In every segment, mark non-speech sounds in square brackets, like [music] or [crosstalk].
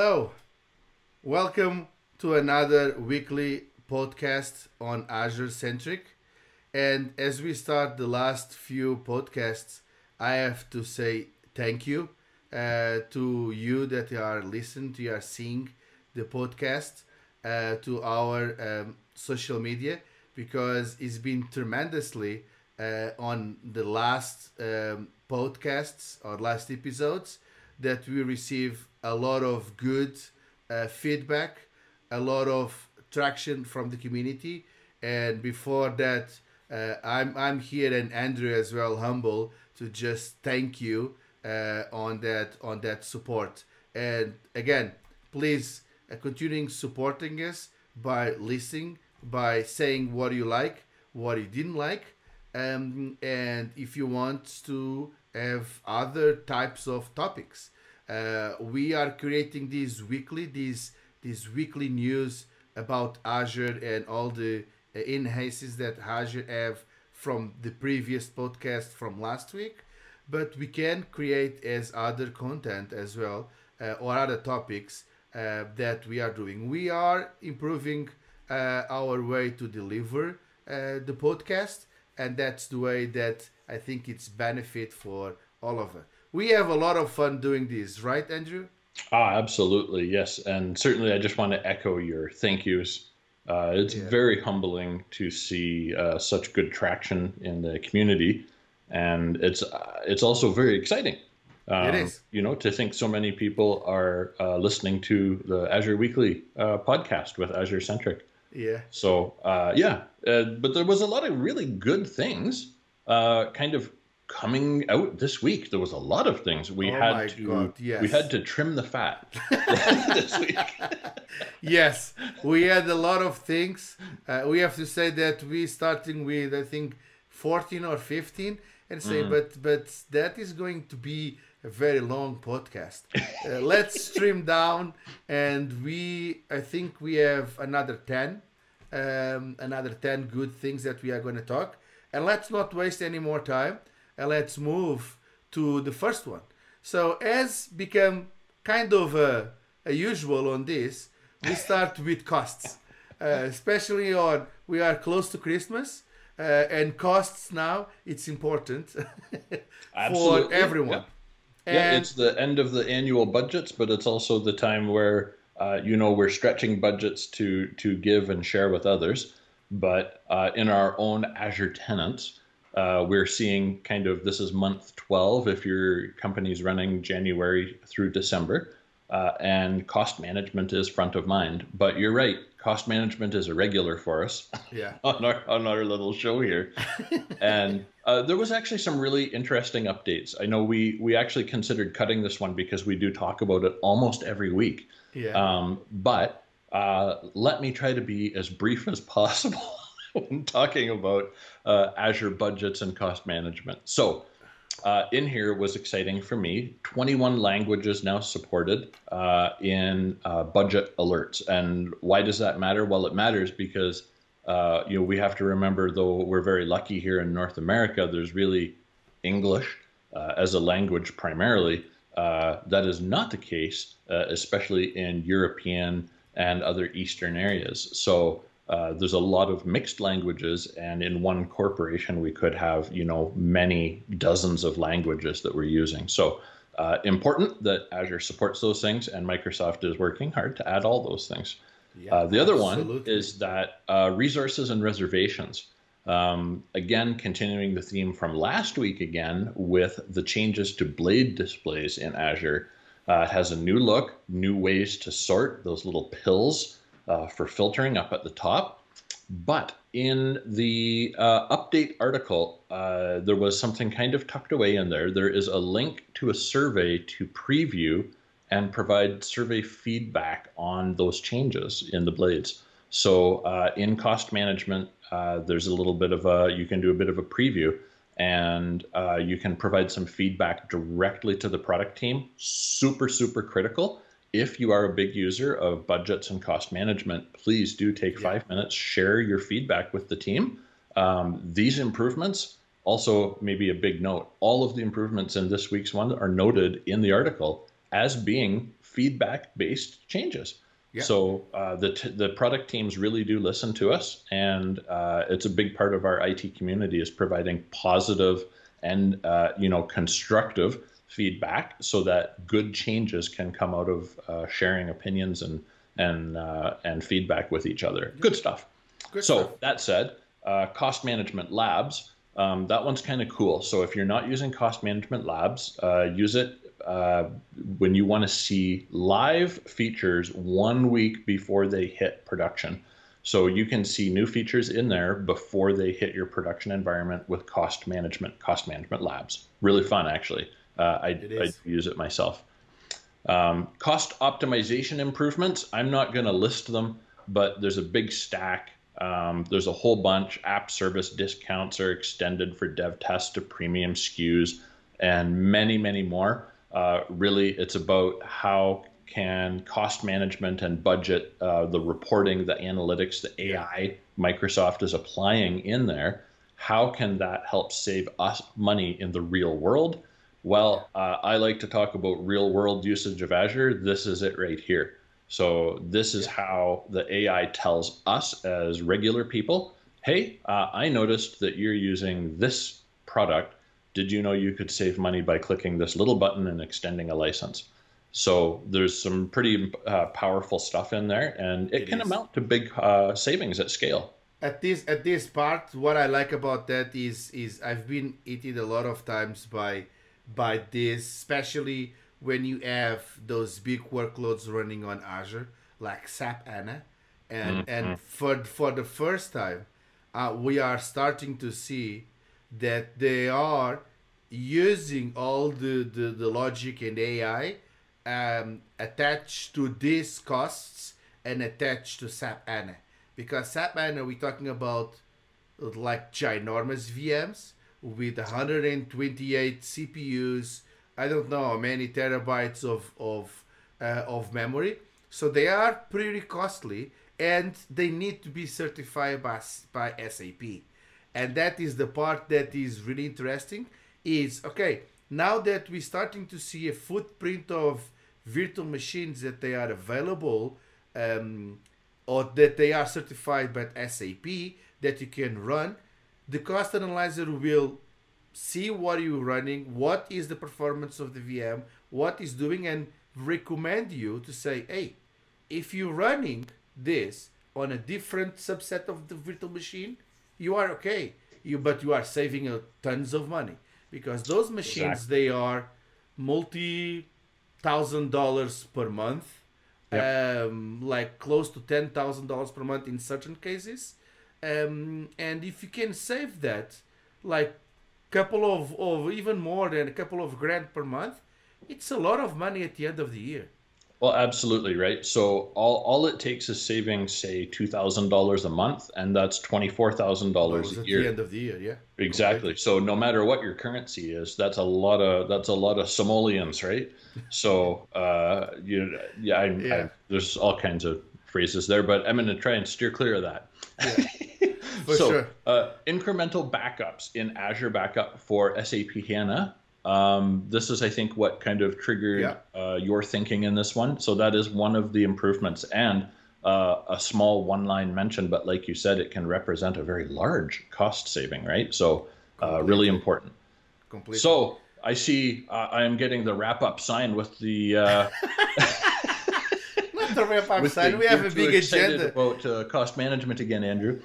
Hello. Welcome to another weekly podcast on Azure Centric. And as we start the last few podcasts, I have to say thank you uh, to you that are listening, to, you are seeing the podcast, uh, to our um, social media, because it's been tremendously uh, on the last um, podcasts or last episodes that we receive a lot of good uh, feedback, a lot of traction from the community. And before that, uh, I'm, I'm here and Andrew as well, humble to just thank you uh, on that on that support. And again, please uh, continuing supporting us by listening, by saying what you like, what you didn't like, um, and if you want to have other types of topics. Uh, we are creating these weekly, these these weekly news about Azure and all the uh, enhances that Azure have from the previous podcast from last week. But we can create as other content as well uh, or other topics uh, that we are doing. We are improving uh, our way to deliver uh, the podcast, and that's the way that I think it's benefit for all of us. We have a lot of fun doing this, right, Andrew? Ah, absolutely, yes, and certainly I just want to echo your thank yous. Uh, it's yeah. very humbling to see uh, such good traction in the community, and it's uh, it's also very exciting. Um, it is. You know, to think so many people are uh, listening to the Azure Weekly uh, podcast with Azure Centric. Yeah. So uh, yeah, but there was a lot of really good things, kind of coming out this week. There was a lot of things we oh had to God, yes. we had to trim the fat [laughs] [laughs] this week. [laughs] yes, we had a lot of things. Uh, we have to say that we starting with I think 14 or 15 and say mm-hmm. but but that is going to be a very long podcast. Uh, let's trim down and we I think we have another 10 um, another 10 good things that we are going to talk and let's not waste any more time and let's move to the first one. So as become kind of a, a usual on this, we [laughs] start with costs, uh, especially on we are close to Christmas. Uh, and costs now it's important [laughs] for everyone. Yeah. yeah, it's the end of the annual budgets, but it's also the time where uh, you know we're stretching budgets to to give and share with others. But uh, in our own Azure tenants, uh, we're seeing kind of this is month 12 if your company's running January through December, uh, and cost management is front of mind. But you're right, cost management is a regular for us. [laughs] Yeah. on our on our little show here, [laughs] and uh, there was actually some really interesting updates. I know we we actually considered cutting this one because we do talk about it almost every week. Yeah. Um, but uh, let me try to be as brief as possible [laughs] [laughs] when talking about uh, Azure budgets and cost management. So, uh, in here was exciting for me. 21 languages now supported uh, in uh, budget alerts. And why does that matter? Well, it matters because uh, you know we have to remember, though we're very lucky here in North America, there's really English uh, as a language primarily. that is not the case, especially in European and other Eastern areas. So uh, there's a lot of mixed languages, and in one corporation, we could have you know many dozens of languages that we're using. So uh, important that Azure supports those things, and Microsoft is working hard to add all those things. Yeah, uh, the other absolutely. one is that uh, resources and reservations. Um, again, continuing the theme from last week again with the changes to blade displays in Azure. Uh, has a new look, new ways to sort those little pills uh, for filtering up at the top. But in the uh, update article, uh, there was something kind of tucked away in there. There is a link to a survey to preview and provide survey feedback on those changes in the blades. So uh, in cost management, uh, there's a little bit of a, you can do a bit of a preview and uh, you can provide some feedback directly to the product team. Super, super critical if you are a big user of budgets and cost management, please do take five minutes, share your feedback with the team. Um, these improvements, also maybe a big note, all of the improvements in this week's one are noted in the article as being feedback based changes. Yeah. So uh, the t- the product teams really do listen to us, and uh, it's a big part of our IT community is providing positive and uh, you know constructive feedback so that good changes can come out of uh, sharing opinions and and uh, and feedback with each other. Good stuff. Good so stuff. that said, uh, cost management labs. Um, that one's kind of cool. So if you're not using cost management labs, uh, use it uh, when you want to see live features one week before they hit production. So you can see new features in there before they hit your production environment with cost management, cost management labs. Really fun, actually. Uh, I, I use it myself. Um, cost optimization improvements, I'm not going to list them, but there's a big stack. Um, there's a whole bunch. App service discounts are extended for dev tests to premium SKUs and many, many more. Uh, really, it's about how can cost management and budget, uh, the reporting, the analytics, the AI Microsoft is applying in there, how can that help save us money in the real world? Well, uh, I like to talk about real world usage of Azure. This is it right here. So, this is how the AI tells us as regular people hey, uh, I noticed that you're using this product. Did you know you could save money by clicking this little button and extending a license? So, there's some pretty uh, powerful stuff in there, and it, it can is. amount to big uh, savings at scale at this at this part what i like about that is is i've been eaten a lot of times by by this, especially when you have those big workloads running on Azure, like SAP HANA. And, mm-hmm. and for, for the first time, uh, we are starting to see that they are using all the, the, the logic and AI um, attached to these costs and attached to SAP HANA. Because SAP HANA, we're talking about like ginormous VMs with 128 CPUs. I don't know how many terabytes of of uh, of memory. So they are pretty costly, and they need to be certified by by SAP. And that is the part that is really interesting. Is okay now that we're starting to see a footprint of virtual machines that they are available um, or that they are certified by SAP that you can run the cost analyzer will see what you're running, what is the performance of the VM, what is doing, and recommend you to say, hey, if you're running this on a different subset of the virtual machine, you are okay. You but you are saving uh, tons of money because those machines exactly. they are multi thousand dollars per month, yep. um, like close to ten thousand dollars per month in certain cases um, and if you can save that like couple of, of even more than a couple of grand per month it's a lot of money at the end of the year. Well absolutely right? So all, all it takes is saving say $2000 a month and that's $24000 a year at the end of the year yeah. Exactly. So no matter what your currency is that's a lot of that's a lot of simoleons right? So uh you yeah, I, [laughs] yeah. I, there's all kinds of phrases there but i'm going to try and steer clear of that yeah. [laughs] For so, sure. Uh, incremental backups in Azure Backup for SAP HANA. Um, this is, I think, what kind of triggered yeah. uh, your thinking in this one. So that is one of the improvements and uh, a small one-line mention, but like you said, it can represent a very large cost saving, right? So uh, really important. Completely. So I see uh, I am getting the wrap-up sign with the. [laughs] Uh, Not the wrap-up sign. The, we have a big agenda about cost management again, Andrew.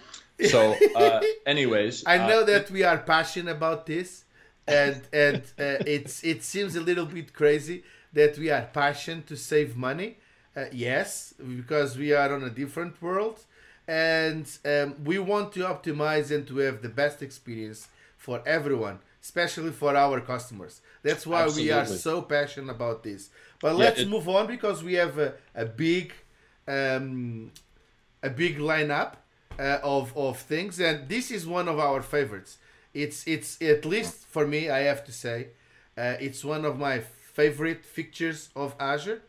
So, uh, [laughs] anyways, I know uh, that we are passionate about this, and and uh, it's it seems a little bit crazy that we are passionate to save money. Uh, yes, because we are on a different world, and um, we want to optimize and to have the best experience for everyone, especially for our customers. That's why Absolutely. we are so passionate about this. But let's yeah, it, move on because we have a, a big um, a big lineup uh, of of things, and this is one of our favorites. It's it's at least for me, I have to say, uh, it's one of my favorite features of Azure.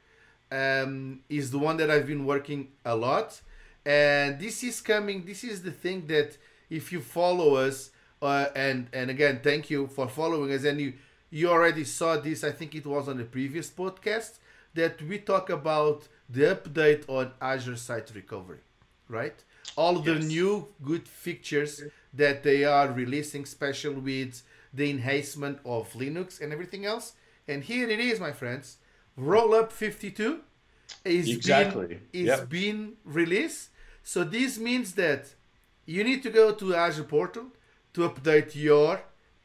Um, is the one that I've been working a lot, and this is coming. This is the thing that if you follow us, uh, and and again, thank you for following us, and you you already saw this. I think it was on the previous podcast that we talk about the update on Azure Site Recovery, right? All the Yes. new good features that they are releasing, special with the enhancement of Linux and everything else. And here it is, my friends. Rollup 52 is Exactly. is Yep. being released. So this means that you need to go to Azure portal to update your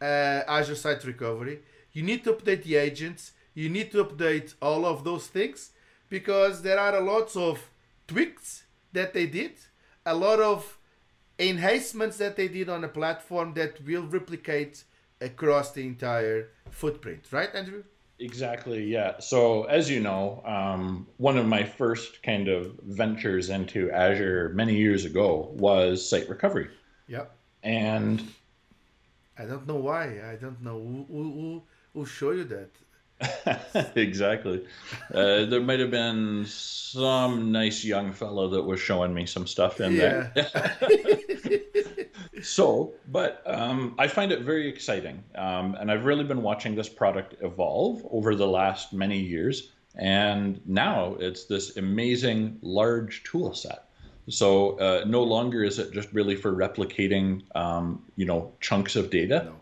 uh, Azure Site Recovery. You need to update the agents. You need to update all of those things because there are a lots of tweaks that they did, a lot of enhancements that they did on a platform that will replicate across the entire footprint. Right, Andrew? Exactly, yeah. So, as you know, um, one of my first kind of ventures into Azure many years ago was site recovery. Yep. And I don't know why. I don't know who who, who, who showed you that. [laughs] exactly. Uh, there might have been some nice young fellow that was showing me some stuff in there. [laughs] so, but um, I find it very exciting. Um, and I've really been watching this product evolve over the last many years. And now it's this amazing large tool set. So uh, no longer is it just really for replicating, um, you know, chunks of data. No.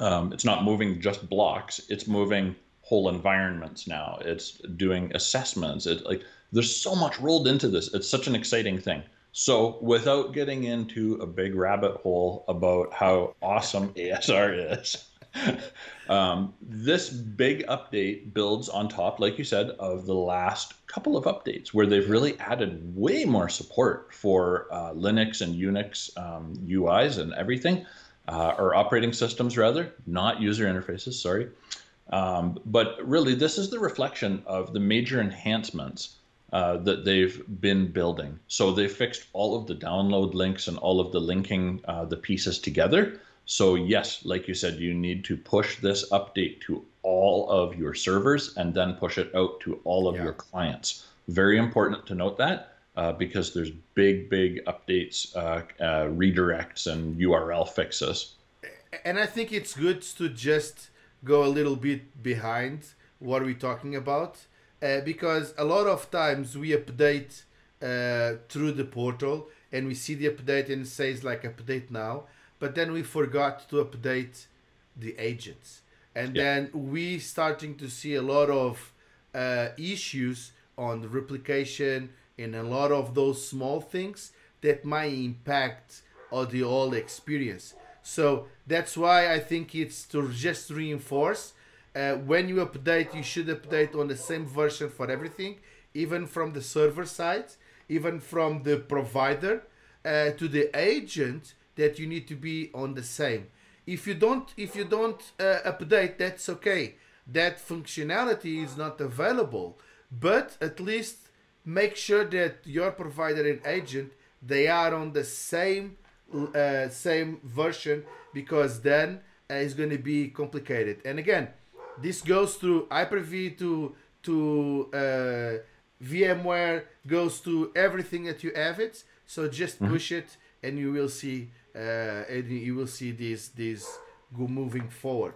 Um, it's not moving just blocks; it's moving whole environments now. It's doing assessments. It like there's so much rolled into this. It's such an exciting thing. So without getting into a big rabbit hole about how awesome ASR is, [laughs] um, this big update builds on top, like you said, of the last couple of updates where they've really added way more support for uh, Linux and Unix um, UIs and everything, uh, or operating systems rather, not user interfaces. Sorry. Um, but really, this is the reflection of the major enhancements uh, that they've been building. So they fixed all of the download links and all of the linking uh, the pieces together. So yes, like you said, you need to push this update to all of your servers and then push it out to all of Yeah. your clients. Very important to note that uh, because there's big, big updates, uh, uh, redirects, and URL fixes. and I think it's good to just go a little bit behind what we're talking about uh, because a lot of times we update uh, through the portal and we see the update and it says like update now but then we forgot to update the agents and Yeah. then we starting to see a lot of uh, issues on the replication and a lot of those small things that might impact on the whole experience so that's why I think it's to just reinforce uh, when you update, you should update on the same version for everything, even from the server side, even from the provider uh, to the agent that you need to be on the same. If you don't, if you don't uh, update, that's okay. That functionality is not available, but at least make sure that your provider and agent they are on the same uh, same version because then uh, it's going to be complicated. And again, this goes through Hyper-V to to uh, VMware, goes to everything that you have it. So just push it, and you will see uh, and you will see this this go moving forward.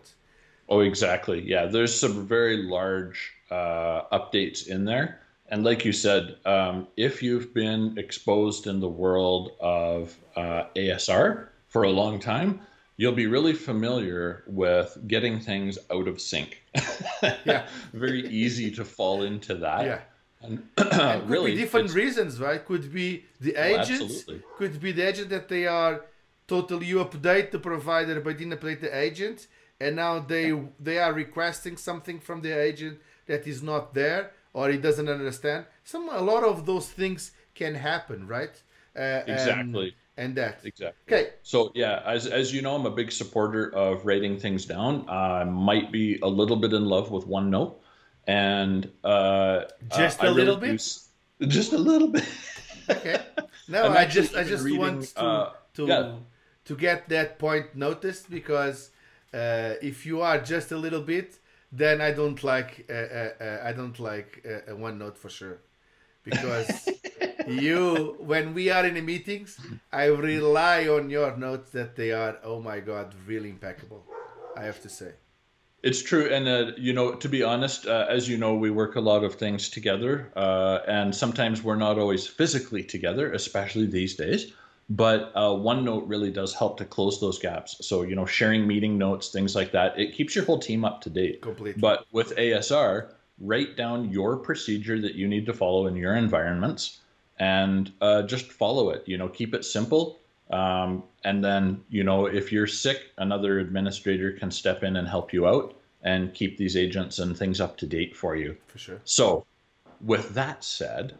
Oh, exactly. Yeah, there's some very large uh, updates in there. And like you said, um, if you've been exposed in the world of uh, ASR for a long time, you'll be really familiar with getting things out of sync. [laughs] Yeah. very easy to fall into that. Yeah. And [clears throat] And could really, be different reasons, right? Could be the Oh, agent, absolutely. could be the agent that they are totally you update the provider but didn't update the agent, and now they they are requesting something from the agent that is not there or he doesn't understand. Some a lot of those things can happen, right? Uh, Exactly. And, that. Exactly. Okay. So yeah, as as you know, I'm a big supporter of writing things down. I might be a little bit in love with OneNote, and uh, Just uh, a I little really bit? do s- just a little bit. [laughs] Okay. No, I'm I actually just I just reading, want to uh, to yeah. to get that point noticed because uh, if you are just a little bit, then I don't like uh, uh, uh, I don't like uh, uh, OneNote for sure because [laughs] you when we are in the meetings, I rely on your notes that they are oh my god really impeccable. I have to say. It's true, and uh, you know, to be honest, uh, as you know, we work a lot of things together, uh, and sometimes we're not always physically together, especially these days. But uh, OneNote really does help to close those gaps. So you know, sharing meeting notes, things like that, it keeps your whole team up to date. Completely. But with ASR, write down your procedure that you need to follow in your environments, and uh, just follow it. You know, keep it simple um, and then, you know, if you're sick, another administrator can step in and help you out and keep these agents and things up to date for you. For sure. So, with that said,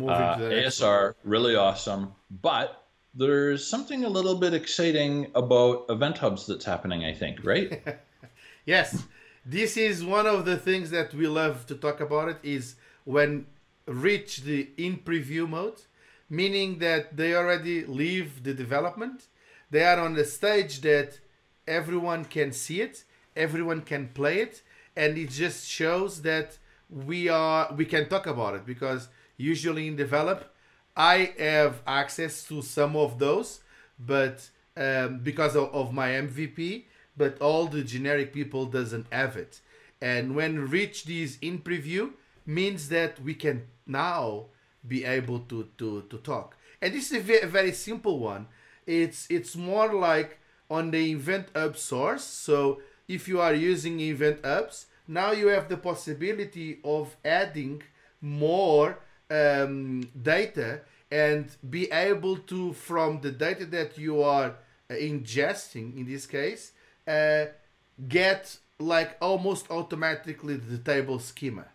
uh, ASR really awesome, but there's something a little bit exciting about event hubs that's happening. I think, right? [laughs] yes, this is one of the things that we love to talk about. It is when reach the in preview mode meaning that they already leave the development. They are on the stage that everyone can see it, everyone can play it, and it just shows that we are we can talk about it because usually in develop I have access to some of those, but um, because of, of my MVP, but all the generic people doesn't have it. And when reach these in preview means that we can now be able to to to talk. And this is a very, very simple one. It's it's more like on the Event Hub source. So if you are using Event Hubs, now you have the possibility of adding more um, data and be able to from the data that you are uh, ingesting in this case uh, get like almost automatically the table schema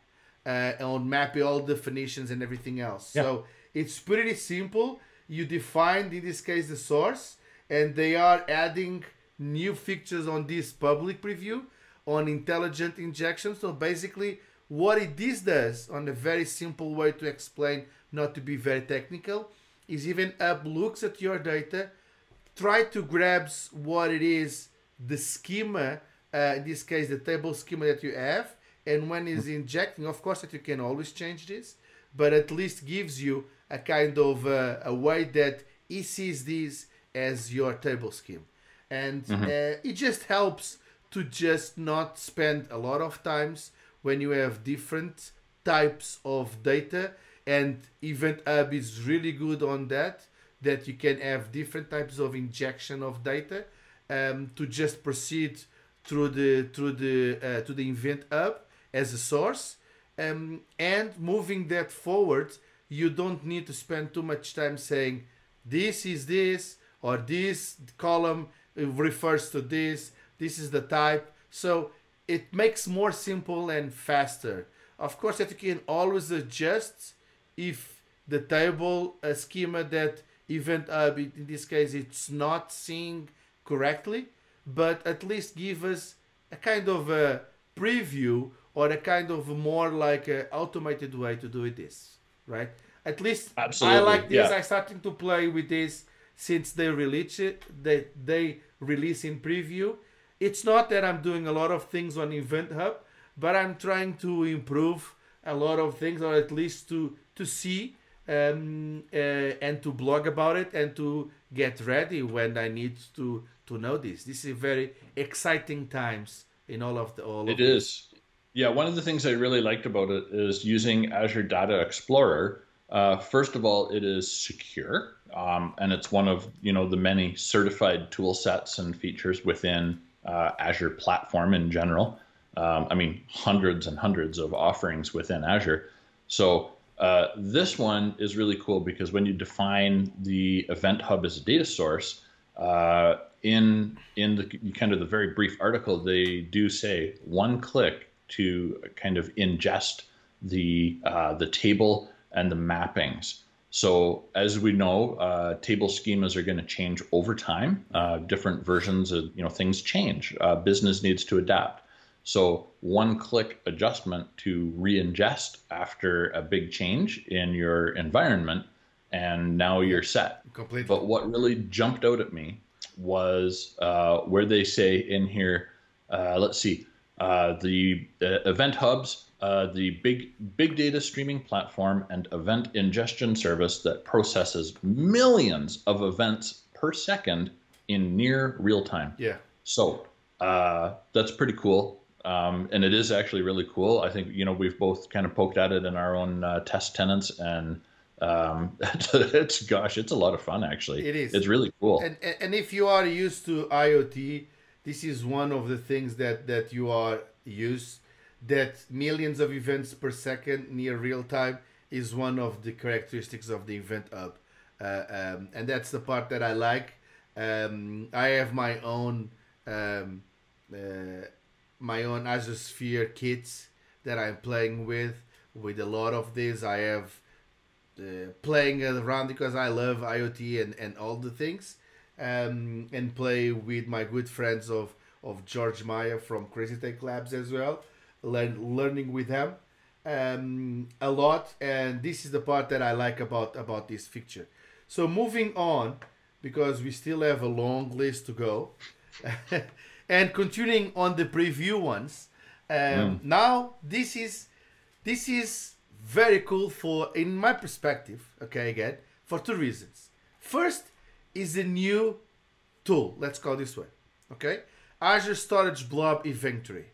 uh, on mapping all definitions and everything else. Yeah. So it's pretty simple. You define, in this case, the source, and they are adding new features on this public preview on intelligent injection. So basically, what it this does, on a very simple way to explain, not to be very technical, is Event Hub looks at your data, try to grabs what it is, the schema, uh, in this case, the table schema that you have, and when is injecting of course that you can always change this but at least gives you a kind of uh, a way that he sees this as your table scheme and mm-hmm. uh, it just helps to just not spend a lot of times when you have different types of data and event hub is really good on that that you can have different types of injection of data um, to just proceed through the through the uh, to the event hub as a source. Um, and moving that forward you don't need to spend too much time saying this is this or this column refers to this this is the type. So it makes more simple and faster of course that you can always adjust if the table a schema that event uh, in this case it's not seeing correctly but at least give us a kind of a preview or a kind of more like a automated way to do it this right at least Absolutely. i like this yeah. i starting to play with this since they release it they they release in preview it's not that i'm doing a lot of things on event hub but i'm trying to improve a lot of things or at least to to see um, uh, and to blog about it and to get ready when i need to to know this this is very exciting times in all of the all it is yeah, one of the things I really liked about it is using Azure Data Explorer. Uh, first of all, it is secure, um, and it's one of you know the many certified tool sets and features within uh, Azure platform in general. Um, I mean, hundreds and hundreds of offerings within Azure. So uh, this one is really cool because when you define the Event Hub as a data source, uh, in in the kind of the very brief article, they do say one click to kind of ingest the uh, the table and the mappings. So as we know, uh, table schemas are going to change over time. Uh, different versions of you know things change. Uh, business needs to adapt. So one-click adjustment to re-ingest after a big change in your environment, and now you're set. Completely. But what really jumped out at me was uh, where they say in here. Uh, let's see uh, the uh, event hubs, uh, the big big data streaming platform and event ingestion service that processes millions of events per second in near real time. Yeah. So uh, that's pretty cool. um, and it is actually really cool. I think you know we've both kind of poked at it in our own uh, test tenants, and um, [laughs] it's gosh, it's a lot of fun actually. It is. It's really cool. And, and and if you are used to IoT, this is one of the things that that you are used. That millions of events per second near real time is one of the characteristics of the event hub, uh, um, and that's the part that I like. Um, I have my own um, uh, my own Azure Sphere kits that I'm playing with. With a lot of this, I have uh, playing around because I love IoT and, and all the things, um, and play with my good friends of of George Maya from Crazy Tech Labs as well, learn, learning with them um, a lot, and this is the part that I like about about this feature. So moving on, because we still have a long list to go, [laughs] and continuing on the preview ones. Um, mm. Now this is this is very cool for in my perspective. Okay, again for two reasons. First is a new tool. Let's call this way. Okay, Azure Storage Blob Inventory.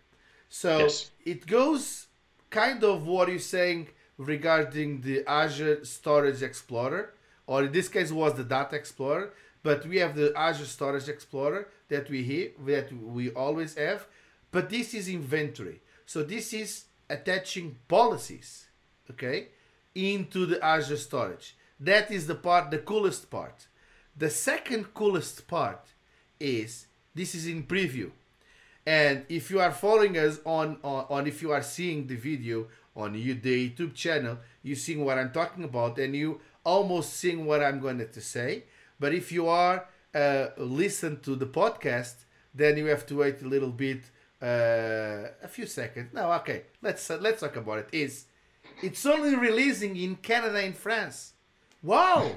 So yes. it goes kind of what you're saying regarding the Azure Storage Explorer, or in this case was the Data Explorer, but we have the Azure Storage Explorer that we have, that we always have, but this is inventory. So this is attaching policies, okay, into the Azure Storage. That is the part, the coolest part. The second coolest part is this is in preview. And if you are following us on, on, on if you are seeing the video on you, the YouTube channel, you seeing what I'm talking about and you almost seeing what I'm going to say. But if you are uh, listen to the podcast, then you have to wait a little bit, uh, a few seconds. No, okay, let's uh, let's talk about it. Is it's only releasing in Canada and France? Wow,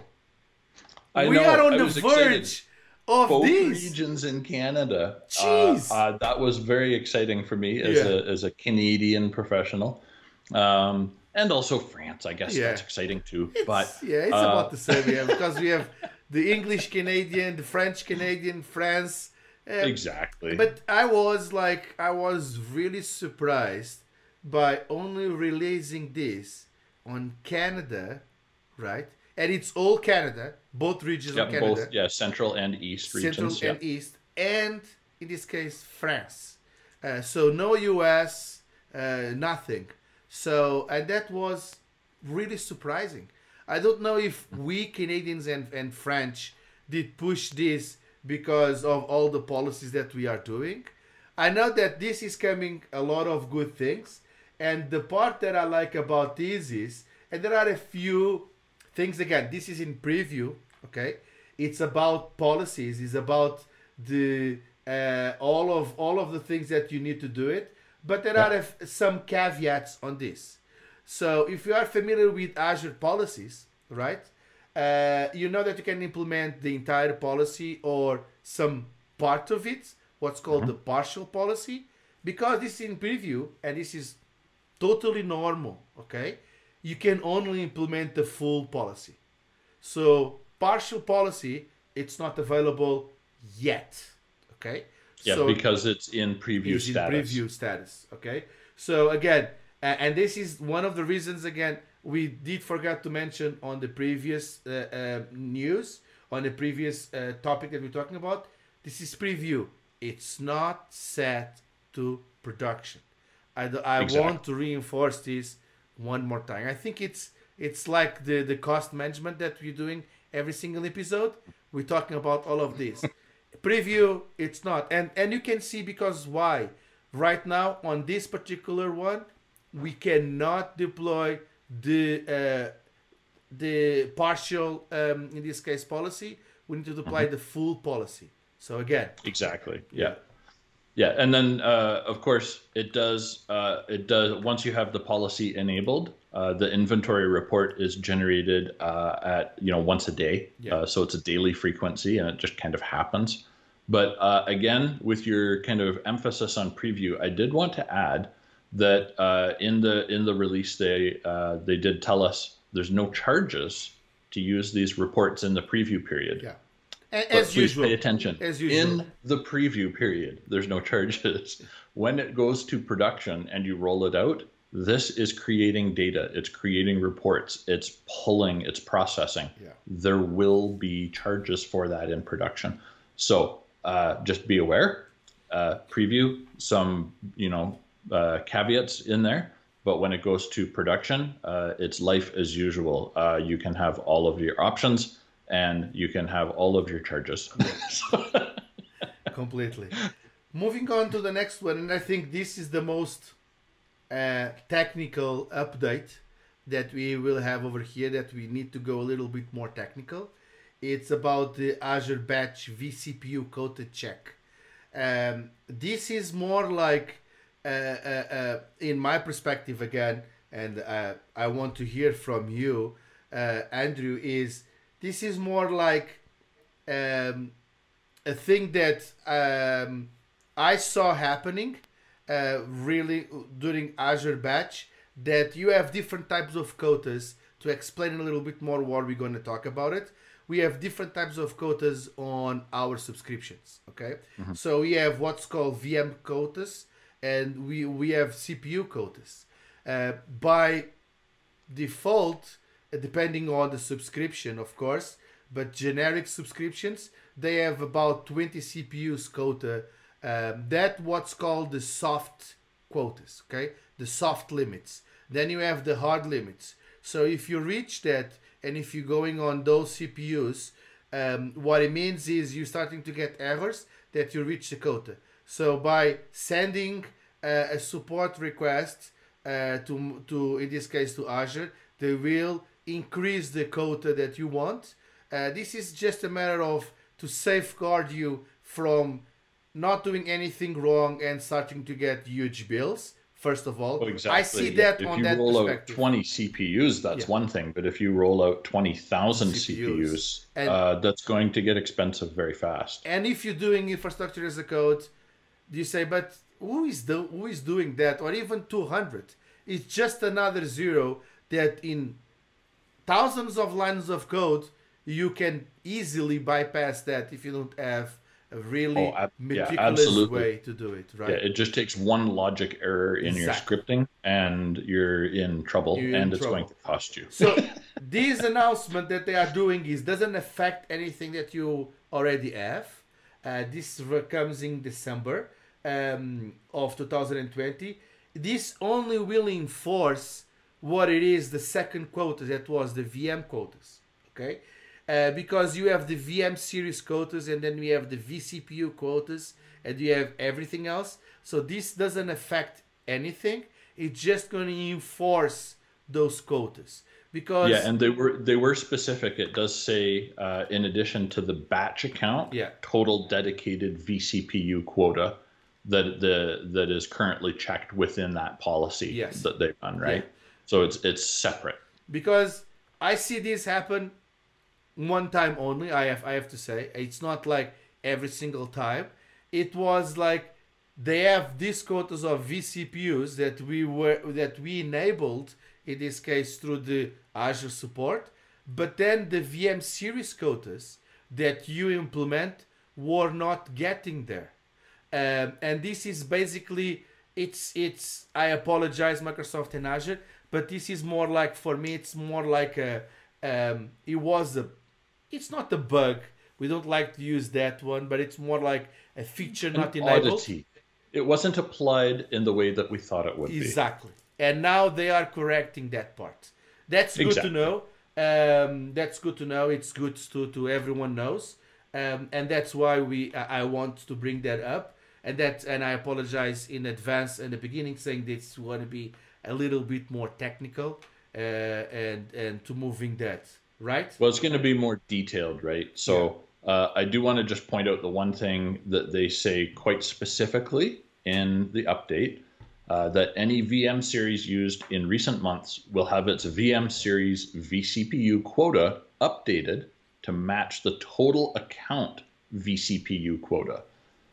I we know. are on I the verge. Excited of both these. regions in Canada. Jeez. Uh, uh, that was very exciting for me as Yeah. a as a Canadian professional, um, and also France. I guess Yeah. that's exciting too. It's, but yeah, it's uh, about the same. Yeah, [laughs] because we have the English Canadian, the French Canadian, France. uh, exactly. But I was like, I was really surprised by only releasing this on Canada, right? And it's all Canada, both regions yeah, of Canada, both yeah, central and east Central regions. yeah. and East, and in this case, France. Uh, so no US, uh, nothing. So and that was really surprising. I don't know if we Canadians and, and French did push this because of all the policies that we are doing. I know that this is coming a lot of good things, and the part that I like about this is, and there are a few things again. This is in preview, okay? It's about policies. It's about the uh, all of all of the things that you need to do it, but there Yeah. are some caveats on this. So if you are familiar with Azure policies, right? Uh, you know that you can implement the entire policy or some part of it, what's called the partial policy, because this is in preview and this is totally normal, okay? You can only implement the full policy. So partial policy, it's not available yet, okay? Yeah, so because it's in preview in status. preview status. Okay, so again, and this is one of the reasons. Again, we did forget to mention on the previous uh, uh, news on the previous uh, topic that we're talking about. This is preview. It's not set to production. I, I Exactly. want to reinforce this one more time. I think it's it's like the the cost management that we're doing every single episode. We're talking about all of this. [laughs] preview it's not and and you can see because why right now on this particular one we cannot deploy the uh, the partial um, in this case policy we need to deploy the full policy so again Exactly. Yeah. Yeah, and then uh, of course it does. Uh, it does once you have the policy enabled. Uh, the inventory report is generated uh, at you know once a day, Yeah. uh, so it's a daily frequency, and it just kind of happens. But uh, again, with your kind of emphasis on preview, I did want to add that uh, in the in the release they uh, they did tell us there's no charges to use these reports in the preview period. yeah A- But As please usual. pay attention. As usual. In the preview period, there's no charges. [laughs] When it goes to production and you roll it out, this is creating data. It's creating reports. It's pulling. It's processing. Yeah. There will be charges for that in production. So uh, just be aware. Uh, preview some, you know, uh, caveats in there. But when it goes to production, uh, it's life as usual. Uh, you can have all of your options and you can have all of your charges. completely. Moving on to the next one, and I think this is the most uh, technical update that we will have over here. That we need to go a little bit more technical. It's about the Azure Batch vCPU quota check. Um, this is more like, uh, uh, uh, in my perspective again, and uh, I want to hear from you, uh, Andrew. Is this is more like um, a thing that um, I saw happening uh, really during Azure Batch that you have different types of quotas. To explain a little bit more what we're going to talk about it, we have different types of quotas on our subscriptions. Okay, so we have what's called VM quotas, and we we have CPU quotas. Uh, by default, depending on the subscription, of course, but generic subscriptions they have about 20 CPUs quota. Um, that what's called the soft quotas, okay? The soft limits. Then you have the hard limits. So if you reach that, and if you're going on those CPUs, um, what it means is you're starting to get errors that you reach the quota. So by sending uh, a support request uh, to to in this case to Azure, they will increase the quota that you want. Uh, this is just a matter of to safeguard you from not doing anything wrong and starting to get huge bills. First of all, Oh, exactly. I see that if on you that roll out 20 CPUs, that's Yeah. one thing. But if you roll out 20,000 CPUs. CPUs, And- uh, that's going to get expensive very fast. And if you're doing infrastructure as a code, you say, but who is the who is doing that? Or even 200? It's just another zero that in thousands of lines of code you can easily bypass that if you don't have a really Oh, ab- yeah, meticulous absolutely. way to do it, right? Yeah, it just takes one logic error in your scripting, and you're in trouble, You're in and it's trouble. going to cost you. So [laughs] this announcement that they are doing is doesn't affect anything that you already have. Uh, this comes in December um, of 2020. This only will enforce what it is the second quota that was the VM quotas. Okay, uh, because you have the VM series quotas and then we have the vCPU quotas and you have everything else. So this doesn't affect anything. It's just going to enforce those quotas because Yeah, and they were they were specific. It does say, uh, in addition to the batch account, Yeah. total dedicated vCPU quota that the that is currently checked within that policy Yes. that they run, right? Yeah. So it's it's separate. because I see this happen one time only. I have I have to say it's not like every single time. It was like they have these quotas of vCPUs that we were that we enabled in this case through the Azure support, but then the VM series quotas that you implement were not getting there. Um, and this is basically it's it's I apologize Microsoft and Azure, but this is more like for me it's more like a um, it was a it's not a bug. We don't like to use that one, but it's more like a feature not An enabled. oddity. It wasn't applied in the way that we thought it would be. Exactly. And now they are correcting that part. That's good Exactly. to know. Um, that's good to know. It's good to, to everyone knows. Um, and that's why we I want to bring that up. And that and I apologize in advance in the beginning saying this want to be a little bit more technical uh, and and to moving that right. Well, it's going to be more detailed, right? So uh, I do want to just point out the one thing that they say quite specifically in the update uh, that any VM series used in recent months will have its VM series vCPU quota updated to match the total account vCPU quota.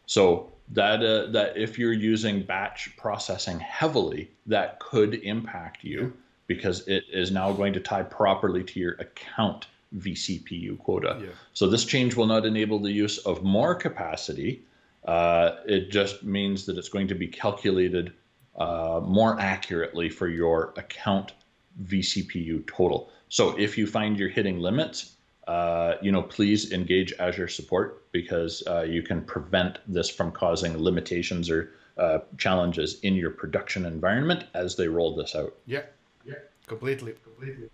So that uh, that if you're using batch processing heavily, that could impact you because it is now going to tie properly to your account vCPU quota. Yeah. So this change will not enable the use of more capacity. Uh, it just means that it's going to be calculated uh, more accurately for your account vCPU total. So if you find you're hitting limits, uh, you know, please engage Azure support because uh, you can prevent this from causing limitations or uh, challenges in your production environment as they roll this out. Yeah, yeah, completely, completely.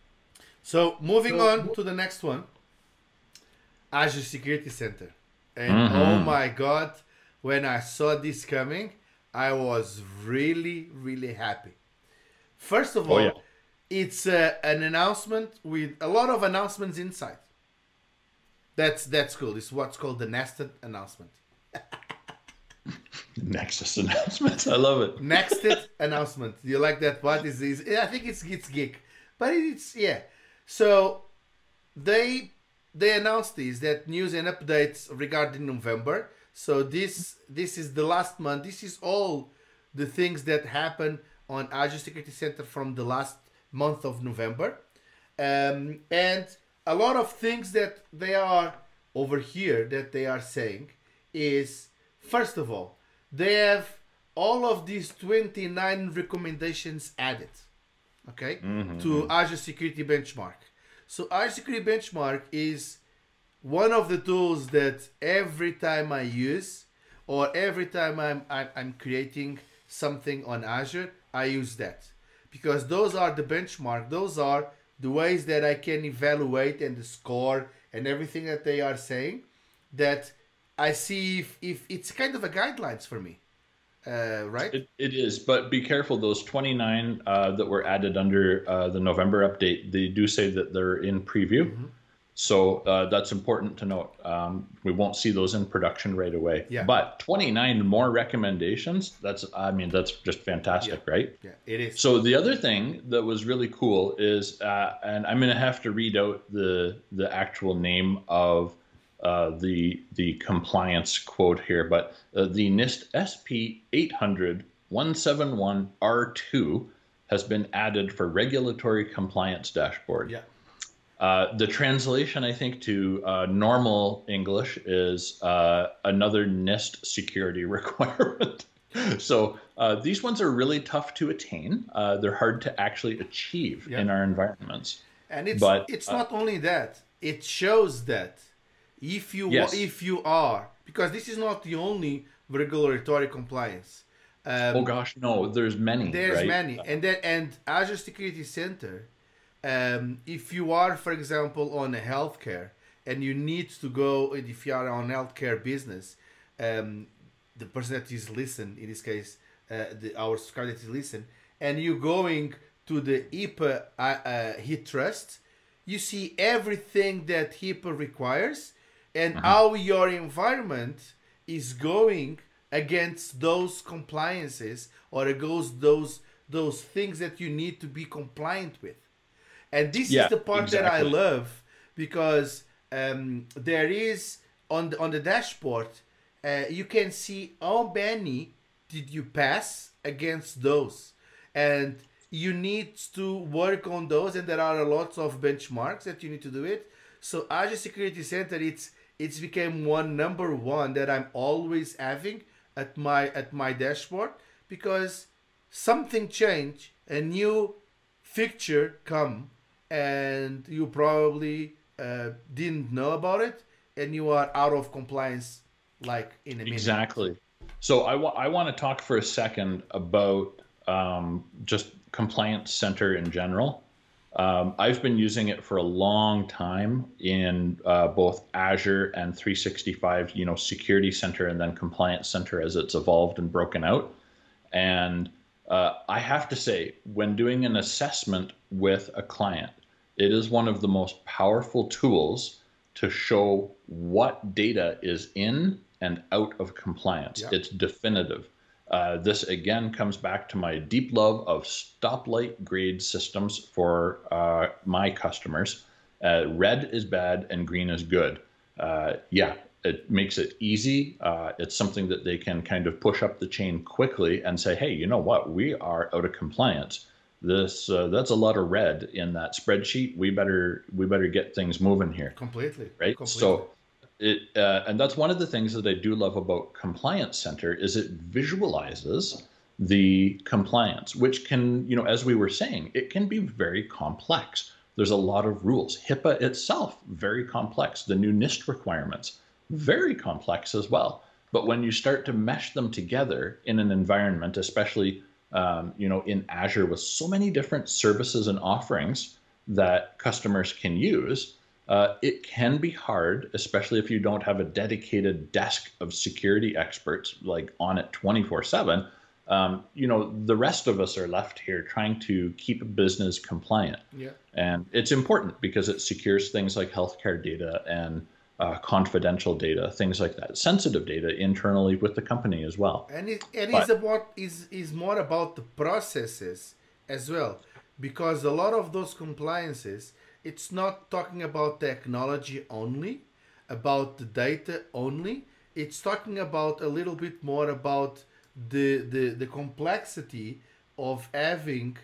So moving on to the next one, Azure Security Center, and Mhm. oh my God, when I saw this coming, I was really, really happy. First of Oh, all, yeah. it's uh, an announcement with a lot of announcements inside. That's that's cool. It's what's called the nested announcement. [laughs] Nexus announcements. I love it. Nested [laughs] announcement. You like that? What is this? I think it's it's geek, but it's yeah. So they they announced this that news and updates regarding November. So this this is the last month. This is all the things that happen on Azure Security Center from the last month of November, um, and a lot of things that they are over here that they are saying is first of all they have all of these 29 recommendations added okay mm-hmm, mm-hmm. to azure security benchmark. So azure security benchmark is one of the tools that every time i use or every time i'm i'm, I'm creating something on azure i use that. Because those are the benchmark those are the ways that i can evaluate and the score and everything that they are saying that i see if, if it's kind of a guidelines for me uh, right It, it is, but be careful. Those 29 uh, that were added under uh, the November update, they do say that they're in preview. Mm-hmm. So uh, that's important to note. Um, we won't see those in production right away. Yeah. But 29 more recommendations, that's, I mean, that's just fantastic, right? yeah it is So the other thing that was really cool is, uh, and I'm going to have to read out the the actual name of uh, the the compliance quote here, but uh, the NIST SP 800 171 R2 has been added for regulatory compliance dashboard. yeah Uh, the translation, I think, to uh, normal English is uh, another NIST security [laughs] requirement. so uh, these ones are really tough to attain. Uh, they're hard to actually achieve Yeah. in our environments. and it's But, it's not only that it shows that if you Yes. if you are because this is not the only regulatory compliance um, oh gosh, no, there's many. there's right? many and then and azure security center um, if you are for example on a healthcare and you need to go if you are on healthcare business um, the person that is listen in this case uh, the our subscriber that is listen and you going to the HIPAA uh, uh, HITRUST you see everything that HIPAA requires and how your environment is going against those compliances or against those those things that you need to be compliant with and this Yeah, is the part that I love because um, there is on the on the dashboard uh, you can see how many did you pass against those. And you need to work on those and there are lots of benchmarks that you need to do it. So azure security center it's it's became one number one that i'm always having at my at my dashboard because something changed a new fixture come and you probably uh, didn't know about it and you are out of compliance like in a minute Exactly. So I I want to talk for a second about um, just Compliance Center in general. Um, I've been using it for a long time in uh, both Azure and 365, you know, Security Center and then Compliance Center as it's evolved and broken out. And uh, I have to say, when doing an assessment with a client, it is one of the most powerful tools to show what data is in and out of compliance. Yeah. It's definitive. Uh, this again comes back to my deep love of stoplight grade systems for uh, my customers. Uh, red is bad and green is good. Uh, yeah, it makes it easy. Uh, it's something that they can kind of push up the chain quickly and say, hey, you know what? We are out of compliance. this uh, that's a lot of red in that spreadsheet. We better we better get things moving here. Completely. Right. Completely. So it uh, and that's one of the things that I do love about Compliance Center is it visualizes the compliance, which can you know as we were saying, it can be very complex. There's a lot of rules. HIPAA itself very complex. The new NIST requirements very complex as well. But when you start to mesh them together in an environment, especially um, you know, in Azure with so many different services and offerings that customers can use, uh, it can be hard, especially if you don't have a dedicated desk of security experts like on it 24 7. Um, you know, the rest of us are left here trying to keep business compliant. Yeah. And it's important because it secures things like healthcare data and uh, confidential data, things like that, sensitive data internally with the company as well. And it and But- it's about is is more about the processes as well, because a lot of those compliances, it's not talking about technology only, about the data only. It's talking about a little bit more about the the, the complexity of having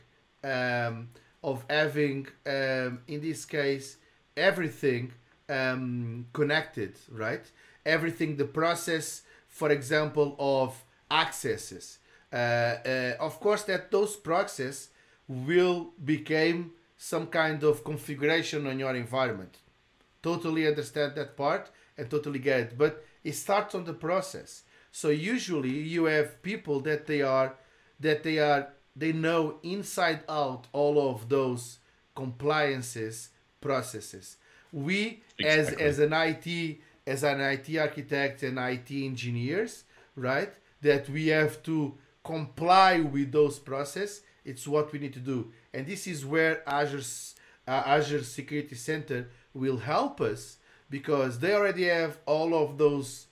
um, of having um, in this case everything um, connected right? Everything the process for example of accesses. Uh, uh, of course that those process will become some kind of configuration on your environment. Totally understand that part and totally get it but it starts on the process. So usually you have people that they are that they are they know inside out all of those compliances processes we as Exactly. as an IT as an IT architect and IT engineers right that we have to comply with those process it's what we need to do and this is where Azure's uh, Azure Security Center will help us because they already have all of those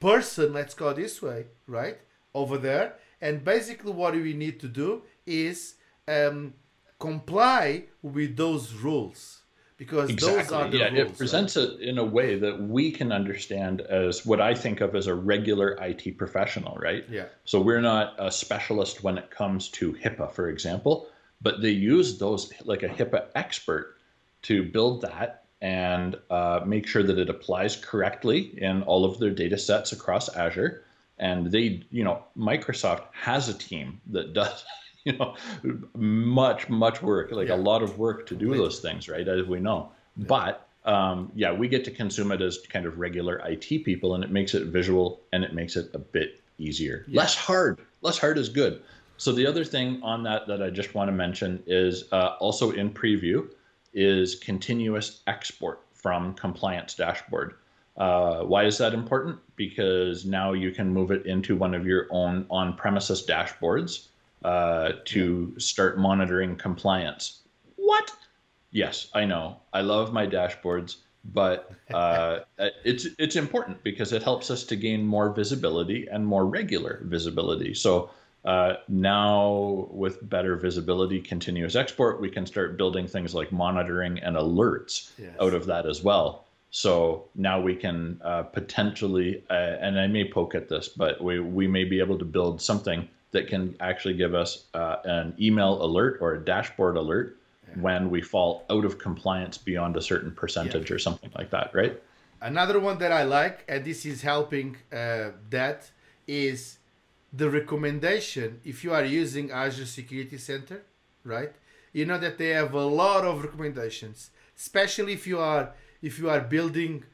person, let's go this way, right? Over there. And basically, what we need to do is um, comply with those rules because those are the yeah, rules. it presents it in a way that we can understand as what I think of as a regular IT professional, right? Yeah. So we're not a specialist when it comes to HIPAA, for example, but they use those like a HIPAA expert to build that and uh, make sure that it applies correctly in all of their data sets across Azure. And they, you know, Microsoft has a team that does, [laughs] you know, much, much work, like Yeah. a lot of work to do those things, right? As we know. But um, yeah, we get to consume it as kind of regular IT people, and it makes it visual and it makes it a bit easier. Less hard. Less hard is good. So the other thing on that that I just want to mention is uh, also in preview is continuous export from compliance dashboard. Uh, why is that important? Because now you can move it into one of your own on-premises dashboards uh, to start monitoring compliance. What? Yes, I know. I love my dashboards, but [laughs] uh, it's it's important because it helps us to gain more visibility and more regular visibility. So uh, now, with better visibility, continuous export, we can start building things like monitoring and alerts Yes. out of that as well. So now we can uh, potentially, uh, and I may poke at this, but we, we may be able to build something that can actually give us uh, an email alert or a dashboard alert when we fall out of compliance beyond a certain percentage or something like that, right? Another one that I like, and this is helping uh, that, is the recommendation. If you are using Azure Security Center, right? You know that they have a lot of recommendations, especially if you are if you are building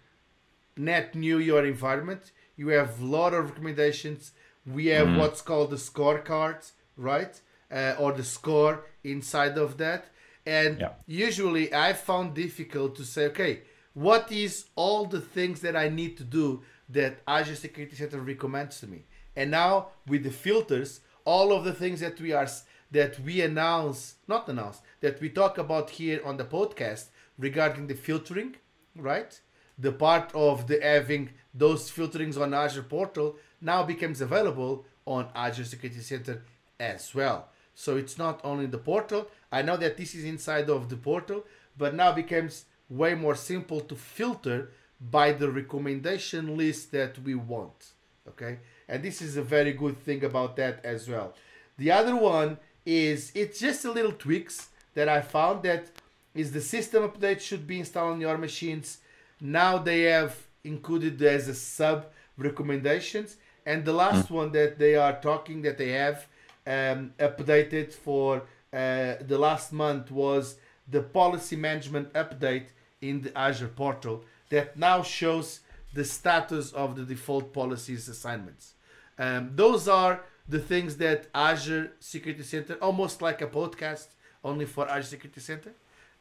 net new your environment. You have a lot of recommendations. We have what's called the scorecards, right? Uh, or the score inside of that. And Yeah. usually I found difficult to say, okay, what is all the things that I need to do that Azure Security Center recommends to me? And now with the filters, all of the things that we are that we announce, not announce, that we talk about here on the podcast regarding the filtering, right? The part of the having those filterings on Azure portal now becomes available on Azure Security Center as well. So it's not only the portal. I know that this is inside of the portal, but now becomes way more simple to filter by the recommendation list that we want. Okay, and this is a very good thing about that as well. The other one is it's just a little tweaks that I found that is the system update should be installed on your machines. Now they have included as a sub recommendations, and the last one that they are talking that they have um, updated for uh, the last month was the policy management update in the Azure portal that now shows the status of the default policies assignments. Um, those are the things that Azure Security Center, almost like a podcast only for Azure Security Center,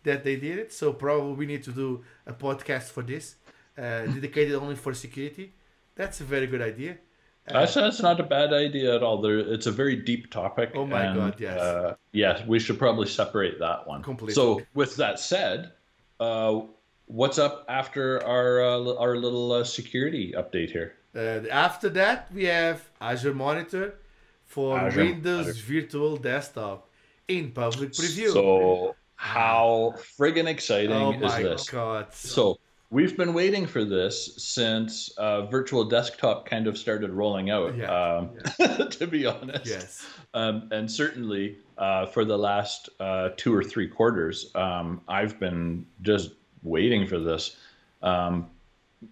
that they did it. So probably we need to do a podcast for this, uh, dedicated only for security. That's a very good idea. Uh, that's, that's not a bad idea at all. There, it's a very deep topic. Oh my and, God, yes. Uh, yes, we should probably separate that one. Completely. So, with that said, uh, what's up after our uh, our little uh, security update here? Uh, after that, we have Azure Monitor for Azure Windows Monitor. Virtual Desktop in public preview. So, how friggin' exciting oh is my this? God. So we've been waiting for this since uh, virtual desktop kind of started rolling out. Yeah, Um, [laughs] to be honest, yes. um, and certainly uh, for the last uh, two or three quarters, um, I've been just waiting for this. Um,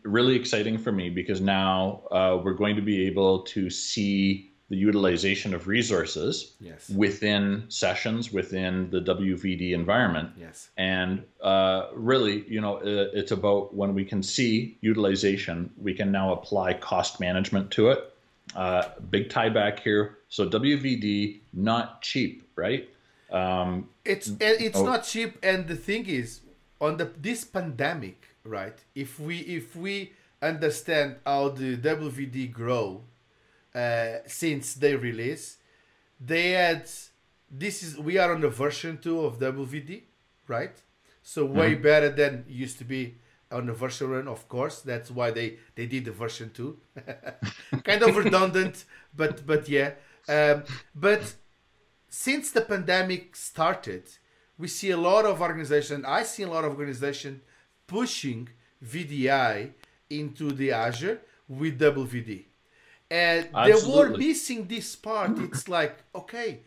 really exciting for me because now uh, we're going to be able to see the utilization of resources Yes. within sessions within the WVD environment. Yes. And uh, really, you know, it's about when we can see utilization, we can now apply cost management to it. Uh, big tie back here. So WVD, not cheap, right? Um, It's it's Oh. not cheap, and the thing is, on the this pandemic, right? If we if we understand how the WVD grow uh, since they release, they had this is we are on the version two of WVD, right? So way better than used to be on the version one, of course. That's why they they did the version two. [laughs] kind of [laughs] redundant, but but yeah. Um, but since the pandemic started, we see a lot of organization. I see a lot of organization pushing VDI into the Azure with WVD, and they were missing this part. It's [clears throat] like okay,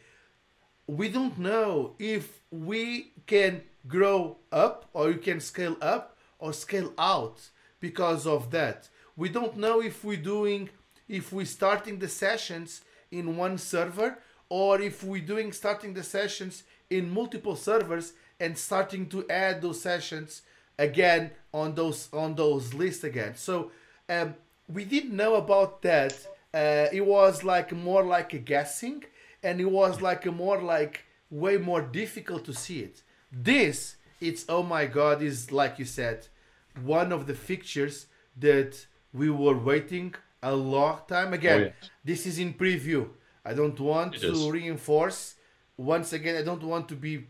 we don't know if we can grow up or you can scale up or scale out because of that. We don't know if we're doing if we're starting the sessions in one server or if we're doing starting the sessions in multiple servers and starting to add those sessions again on those on those lists again. So um, we didn't know about that. Uh, it was like more like a guessing, and it was like a more like way more difficult to see it. This, it's oh my god, is like you said, one of the fixtures that we were waiting a long time. Again, Oh, this is in preview. I don't want It to is. reinforce. Once again, I don't want to be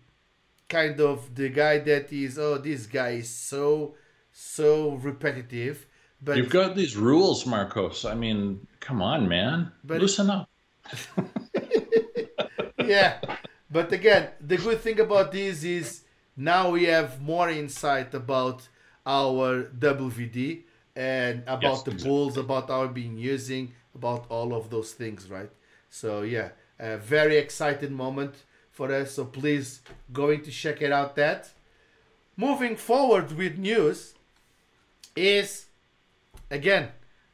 kind of the guy that is oh this guy is so so repetitive. But you've got these rules, Marcos. I mean, come on, man. But- Loosen up. [laughs] yeah but again the good thing about this is now we have more insight about our wvd and about Yes, the exactly. pools about our being using about all of those things right so yeah a very excited moment for us so please going to check it out that moving forward with news is again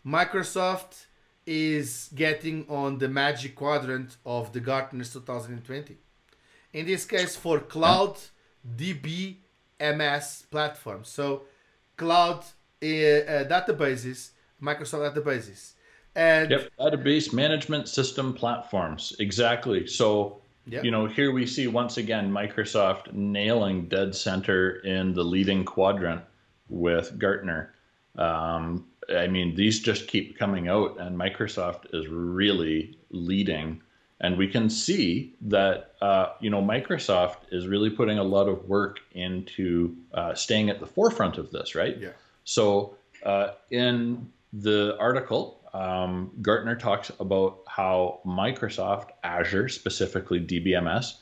microsoft is getting on the magic quadrant of the gartner's 2020 in this case for cloud dbms platform so cloud uh, uh, databases microsoft databases and Yep, database management system platforms. Exactly. So, Yep. you know, here we see once again Microsoft nailing dead center in the leading quadrant with Gartner. Um, I mean, these just keep coming out, and Microsoft is really leading. And we can see that, uh, you know, Microsoft is really putting a lot of work into uh, staying at the forefront of this, right? yeah So, uh, in the article, um, Gartner talks about how Microsoft Azure, specifically DBMS,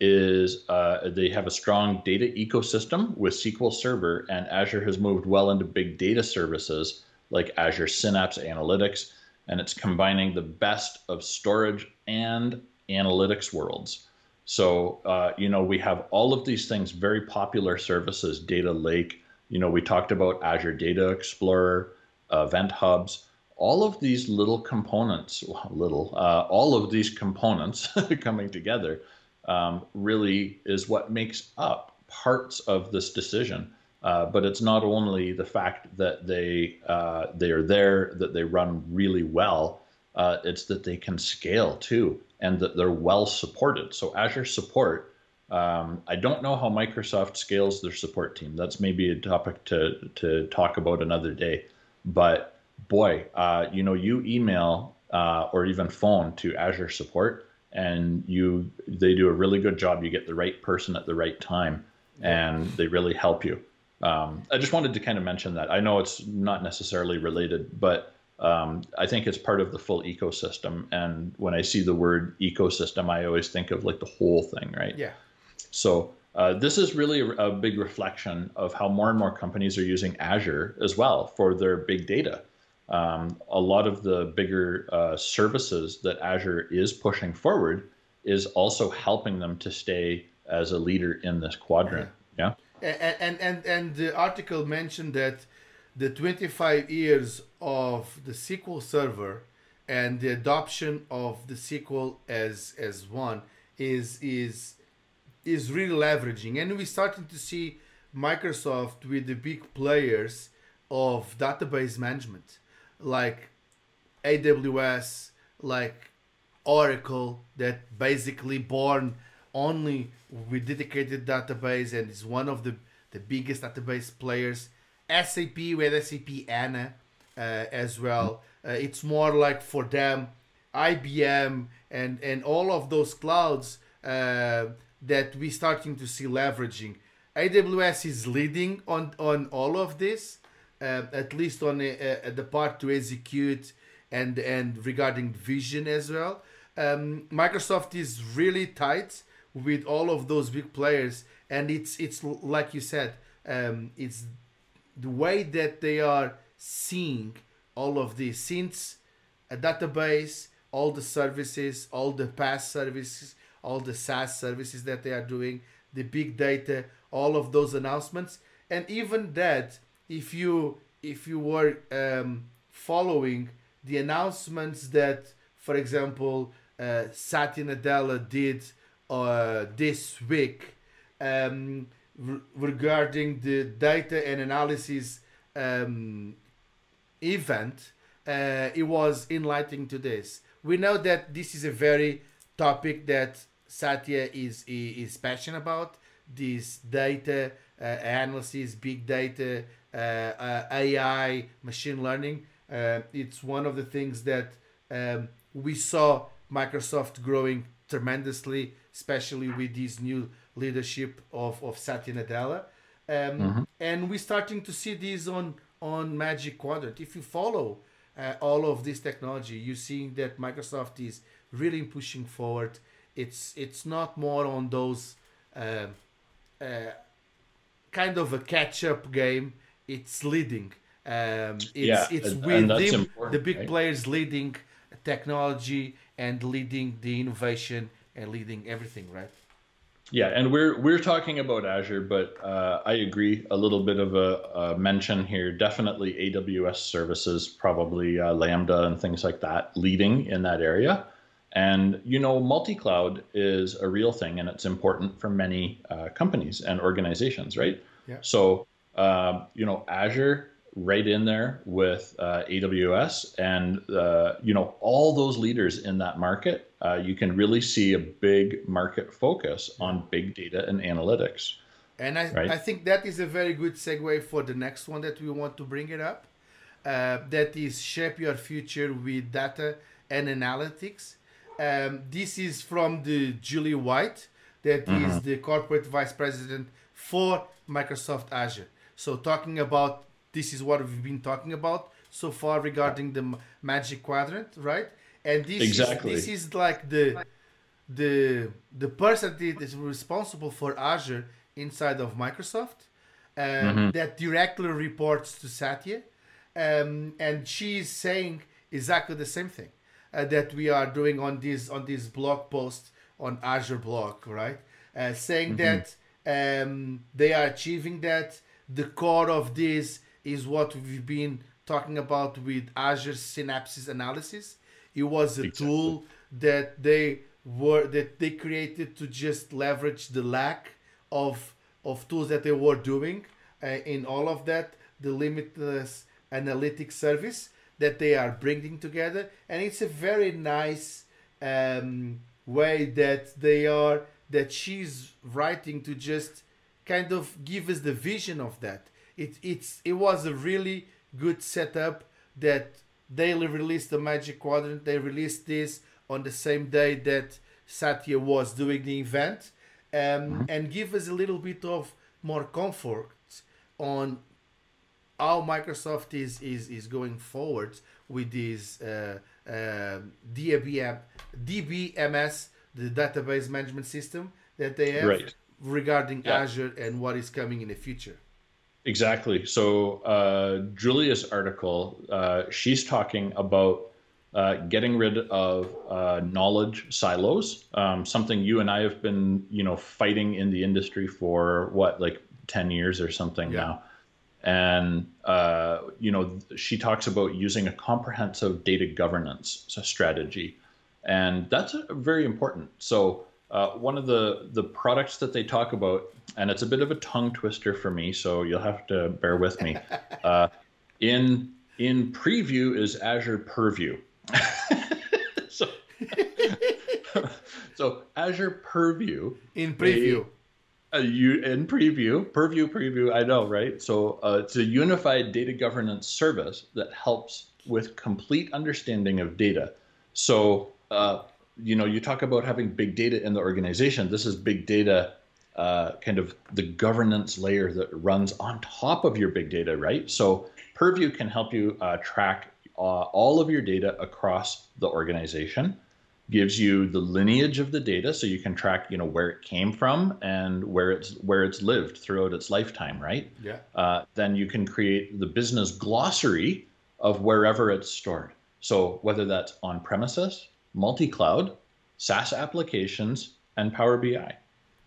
is uh, they have a strong data ecosystem with SQL Server, and Azure has moved well into big data services like Azure Synapse Analytics, and it's combining the best of storage and analytics worlds. So, uh, you know, we have all of these things, very popular services, Data Lake. You know, we talked about Azure Data Explorer, Event Hubs, all of these little components, well, little, uh, all of these components [laughs] coming together um, really is what makes up parts of this decision. Uh, but it's not only the fact that they uh, they are there, that they run really well. Uh, it's that they can scale too, and that they're well supported. So Azure support. Um, I don't know how Microsoft scales their support team. That's maybe a topic to to talk about another day. But boy, uh, you know, you email uh, or even phone to Azure support, and you they do a really good job. You get the right person at the right time, and they really help you. Um, I just wanted to kind of mention that. I know it's not necessarily related, but um, I think it's part of the full ecosystem. And when I see the word ecosystem, I always think of like the whole thing, right? Yeah. So uh, this is really a, a, big reflection of how more and more companies are using Azure as well for their big data. Um, a lot of the bigger uh, services that Azure is pushing forward is also helping them to stay as a leader in this quadrant. Yeah. And and and, the article mentioned that the 25 years of the SQL Server and the adoption of the SQL as as one is is is really leveraging, and we're starting to see Microsoft with the big players of database management like AWS, like Oracle, that basically born only with dedicated database and is one of the, the biggest database players. SAP with SAP HANA uh, as well. Uh, it's more like for them, IBM and, and all of those clouds uh, that we're starting to see leveraging. AWS is leading on, on all of this uh, at least on the part to execute and and regarding vision as well. Um, Microsoft is really tight with all of those big players, and it's it's like you said, um, it's the way that they are seeing all of this. Since a database, all the services, all the PaaS services, all the SaaS services that they are doing, the big data, all of those announcements, and even that if you if you were um, following the announcements that, for example, uh, Satya Nadella did uh, this week um, re- regarding the data and analysis um, event, uh, it was enlightening to this. We know that this is a very topic that Satya is is passionate about. This data uh, analysis, big data, uh, uh, AI, machine learning. Uh, it's one of the things that um, we saw Microsoft growing tremendously, especially with this new leadership of, of Satya Nadella. Um, mm-hmm. And we're starting to see this on, on Magic Quadrant. If you follow uh, all of this technology, you're seeing that Microsoft is really pushing forward. It's it's not more on those uh, uh, kind of a catch up game it's leading. Um, it's yeah, it's and, with and them, the big right? players leading technology and leading the innovation and leading everything, right? Yeah, and we're we're talking about Azure, but uh, I agree. A little bit of a, a, mention here. Definitely AWS services, probably uh, Lambda and things like that, leading in that area. And you know, multi-cloud is a real thing, and it's important for many uh, companies and organizations, right? Yeah. So um, you know, Azure right in there with uh, AWS, and uh, you know all those leaders in that market. Uh, you can really see a big market focus on big data and analytics. And I, right? I think that is a very good segue for the next one that we want to bring it up. Uh, that is shape your future with data and analytics. Um, this is from the Julia White, that mm-hmm. is the corporate vice president for Microsoft Azure. So talking about this is what we've been talking about so far regarding the magic quadrant, right? And this exactly. is this is like the the the person that is responsible for Azure inside of Microsoft um, mm-hmm. that directly reports to Satya, um, and she's saying exactly the same thing uh, that we are doing on this on this blog post on Azure blog, right? Uh, saying mm-hmm. that um, they are achieving that. The core of this is what we've been talking about with Azure Synapses Analysis. It was a exactly. tool that they were that they created to just leverage the lack of of tools that they were doing uh, in all of that the limitless analytics service that they are bringing together and it's a very nice um, way that they are that she's writing to just kind of give us the vision of that it it's it was a really good setup that they released the magic quadrant they released this on the same day that satya was doing the event um, mm-hmm. and give us a little bit of more comfort on how Microsoft is is, is going forward with this uh, uh, DBM, DBMS, the database management system that they have right. regarding yeah. Azure and what is coming in the future. Exactly. So uh, Julia's article, uh, she's talking about uh, getting rid of uh, knowledge silos, um, something you and I have been, you know, fighting in the industry for what, like 10 years or something yeah. now. And, uh, you know, she talks about using a comprehensive data governance strategy. And that's very important. So, uh, one of the, the products that they talk about, and it's a bit of a tongue twister for me, so you'll have to bear with me. [laughs] Uh, in in preview is Azure Purview. [laughs] so, [laughs] so Azure Purview in preview. Uh, you in preview, purview, preview. I know, right? So uh, it's a unified data governance service that helps with complete understanding of data. So uh, you know, you talk about having big data in the organization. This is big data, uh, kind of the governance layer that runs on top of your big data, right? So Purview can help you uh, track uh, all of your data across the organization gives you the lineage of the data so you can track you know where it came from and where it's where it's lived throughout its lifetime right yeah uh, then you can create the business glossary of wherever it's stored so whether that's on premises multi-cloud saas applications and power bi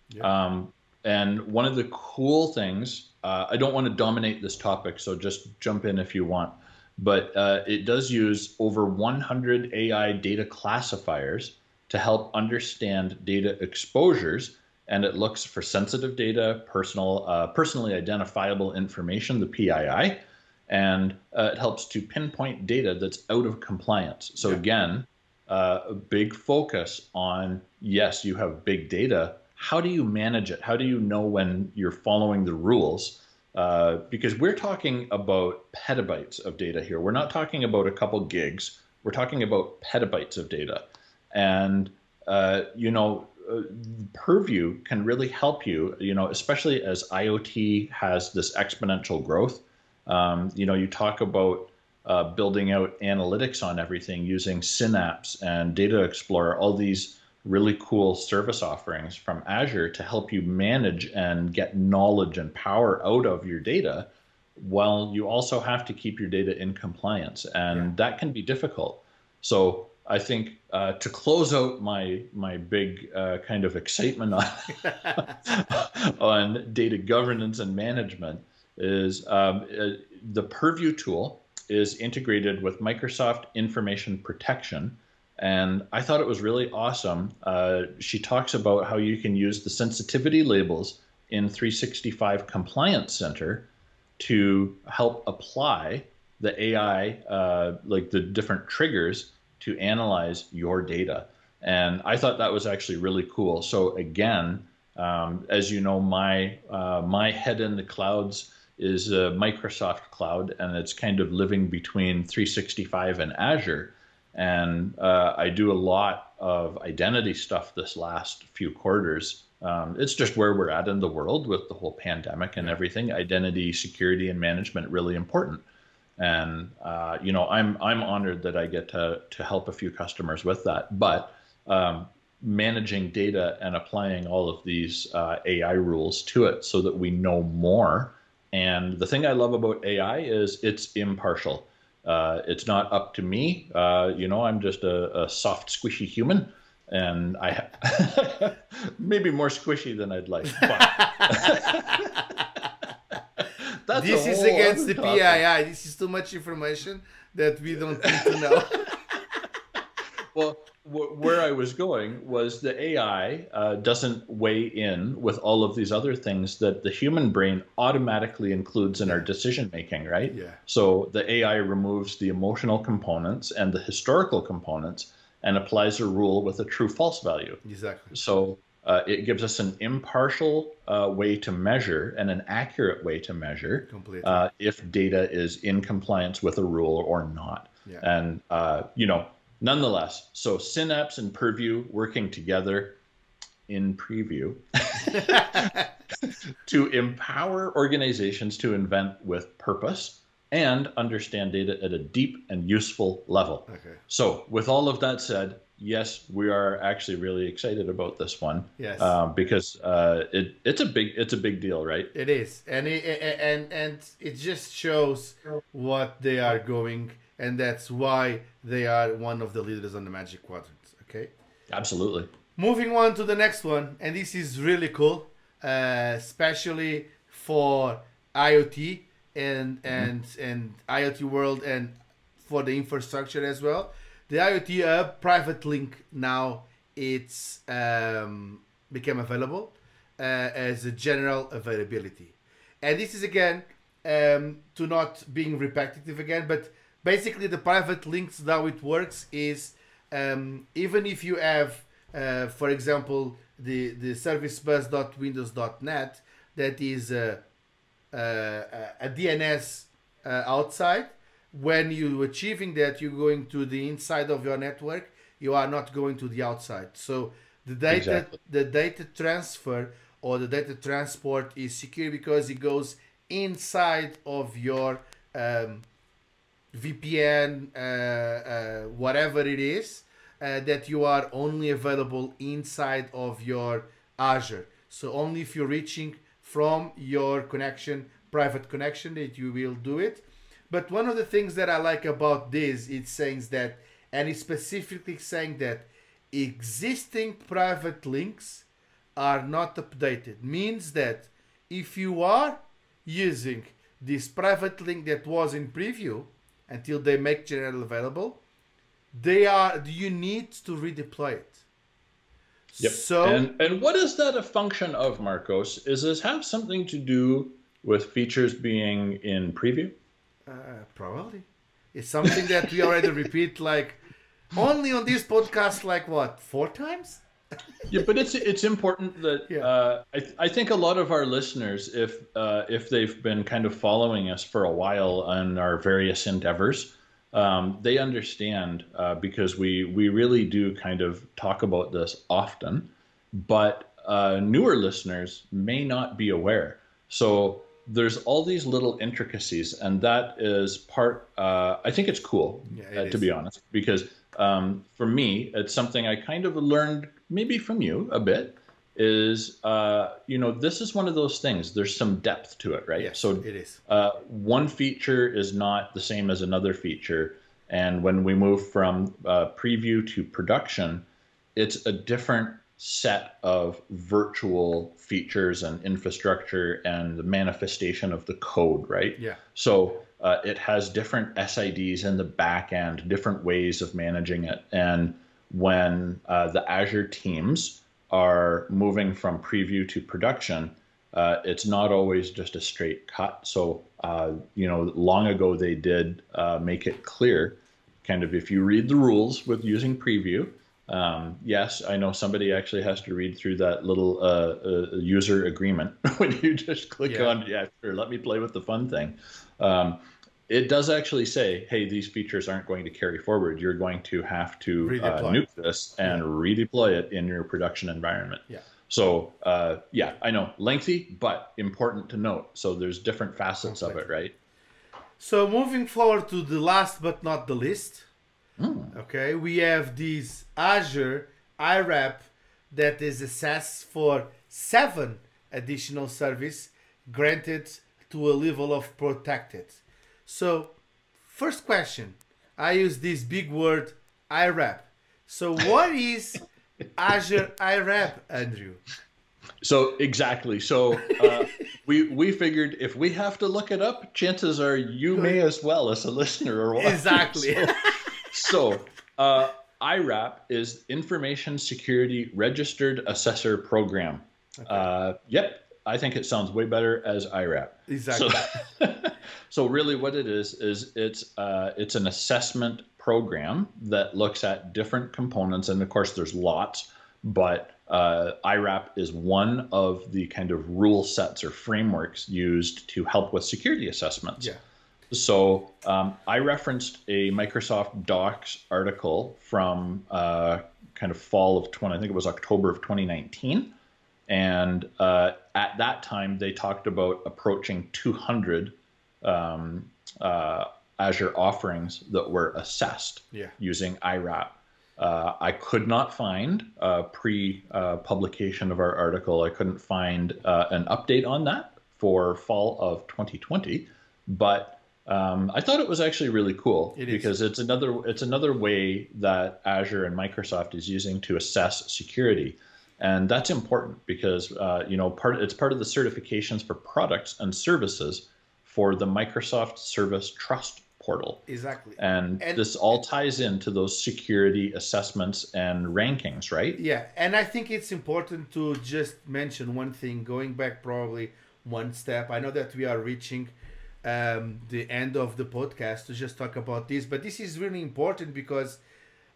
yeah. um, and one of the cool things uh, i don't want to dominate this topic so just jump in if you want but uh, it does use over 100 AI data classifiers to help understand data exposures, and it looks for sensitive data, personal, uh, personally identifiable information, the PII, and uh, it helps to pinpoint data that's out of compliance. So yeah. again, uh, a big focus on yes, you have big data. How do you manage it? How do you know when you're following the rules? Uh, because we're talking about petabytes of data here. We're not talking about a couple gigs. We're talking about petabytes of data. And, uh, you know, uh, Purview can really help you, you know, especially as IoT has this exponential growth. Um, you know, you talk about uh, building out analytics on everything using Synapse and Data Explorer, all these really cool service offerings from Azure to help you manage and get knowledge and power out of your data while you also have to keep your data in compliance. And yeah. that can be difficult. So I think uh, to close out my my big uh, kind of excitement on [laughs] on data governance and management is um, uh, the Purview tool is integrated with Microsoft Information Protection, and I thought it was really awesome. Uh, she talks about how you can use the sensitivity labels in 365 Compliance Center to help apply the AI, uh, like the different triggers to analyze your data. And I thought that was actually really cool. So again, um, as you know, my uh, my head in the clouds is a Microsoft Cloud, and it's kind of living between 365 and Azure. And uh, I do a lot of identity stuff this last few quarters. Um, it's just where we're at in the world with the whole pandemic and everything. Identity, security, and management really important. And uh, you know, I'm I'm honored that I get to to help a few customers with that. But um, managing data and applying all of these uh, AI rules to it so that we know more. And the thing I love about AI is it's impartial. Uh, it's not up to me. Uh, you know, I'm just a, a, soft, squishy human. and I ha- [laughs] maybe more squishy than I'd like. [laughs] This is against the topic. PII. This is too much information that we don't need to know. [laughs] well, where I was going was the AI uh, doesn't weigh in with all of these other things that the human brain automatically includes in our decision making, right? Yeah. So the AI removes the emotional components and the historical components and applies a rule with a true false value. Exactly. So uh, it gives us an impartial uh, way to measure and an accurate way to measure uh, if data is in compliance with a rule or not. Yeah. And, uh, you know, nonetheless, so Synapse and Purview working together in preview [laughs] to empower organizations to invent with purpose and understand data at a deep and useful level. Okay. So, with all of that said, yes, we are actually really excited about this one. Yes. Uh, because uh, it it's a big it's a big deal, right? It is, and it, and and it just shows what they are going, and that's why they are one of the leaders on the Magic Quadrant. Okay. Absolutely. Moving on to the next one, and this is really cool, uh, especially for IoT and and mm-hmm. and IoT world and for the infrastructure as well the IoT Hub private link now it's um, became available uh, as a general availability, and this is again um, to not being repetitive again, but basically the private links how it works is um, even if you have, uh, for example, the the servicebus.windows.net that is a, a, a DNS uh, outside when you achieving that you're going to the inside of your network you are not going to the outside so the data exactly. the data transfer or the data transport is secure because it goes inside of your um, VPN, uh, uh, whatever it is, uh, that you are only available inside of your Azure. So only if you're reaching from your connection, private connection, that you will do it. But one of the things that I like about this, it's saying that, and it's specifically saying that existing private links are not updated. Means that if you are using this private link that was in preview until they make general available, they are do you need to redeploy it. Yep. So and and what is that a function of, Marcos? Is this have something to do with features being in preview? Uh, probably. It's something that we already repeat like only on this podcast like what four times yeah but it's it's important that yeah. uh, I, I think a lot of our listeners if uh, if they've been kind of following us for a while on our various endeavors um, they understand uh, because we we really do kind of talk about this often but uh, newer listeners may not be aware so there's all these little intricacies, and that is part. Uh, I think it's cool, yeah, it uh, to be honest, because um, for me, it's something I kind of learned maybe from you a bit. Is uh, you know this is one of those things. There's some depth to it, right? Yes, so it is. Uh, one feature is not the same as another feature, and when we move from uh, preview to production, it's a different set of virtual features and infrastructure and the manifestation of the code, right? Yeah. So uh, it has different SIDs in the back end, different ways of managing it. And when uh, the Azure teams are moving from preview to production, uh, it's not always just a straight cut. So, uh, you know, long ago they did uh, make it clear kind of if you read the rules with using preview, um, yes, I know somebody actually has to read through that little uh, uh, user agreement [laughs] when you just click yeah. on, yeah, sure, let me play with the fun thing. Um, it does actually say, hey, these features aren't going to carry forward. You're going to have to uh, nuke this and yeah. redeploy it in your production environment. Yeah. So, uh, yeah, I know, lengthy, but important to note. So there's different facets of it, right? So moving forward to the last but not the least, Mm. Okay, we have this Azure IRAP that is assessed for seven additional service granted to a level of protected. So, first question, I use this big word IRAP. So, what [laughs] is Azure IRAP, Andrew. So exactly. So uh, we we figured if we have to look it up, chances are you may as well as a listener or watcher. Exactly. [laughs] So, so uh, IRAP is Information Security Registered Assessor Program. Okay. Uh, yep, I think it sounds way better as IRAP. Exactly. So, [laughs] so really, what it is is it's uh, it's an assessment program that looks at different components, and of course, there's lots, but uh, IRAP is one of the kind of rule sets or frameworks used to help with security assessments. Yeah. So um, I referenced a Microsoft Docs article from uh, kind of fall of 20, I think it was October of 2019. And uh, at that time, they talked about approaching 200 um, uh, Azure offerings that were assessed yeah. using IRAP. Uh, I could not find uh, pre publication of our article, I couldn't find uh, an update on that for fall of 2020. But um, I thought it was actually really cool it because it's another it's another way that Azure and Microsoft is using to assess security, and that's important because uh, you know part it's part of the certifications for products and services for the Microsoft Service Trust portal. Exactly. And, and, this all ties into those security assessments and rankings, right? Yeah, and I think it's important to just mention one thing, going back probably one step. I know that we are reaching um, the end of the podcast to just talk about this. But this is really important because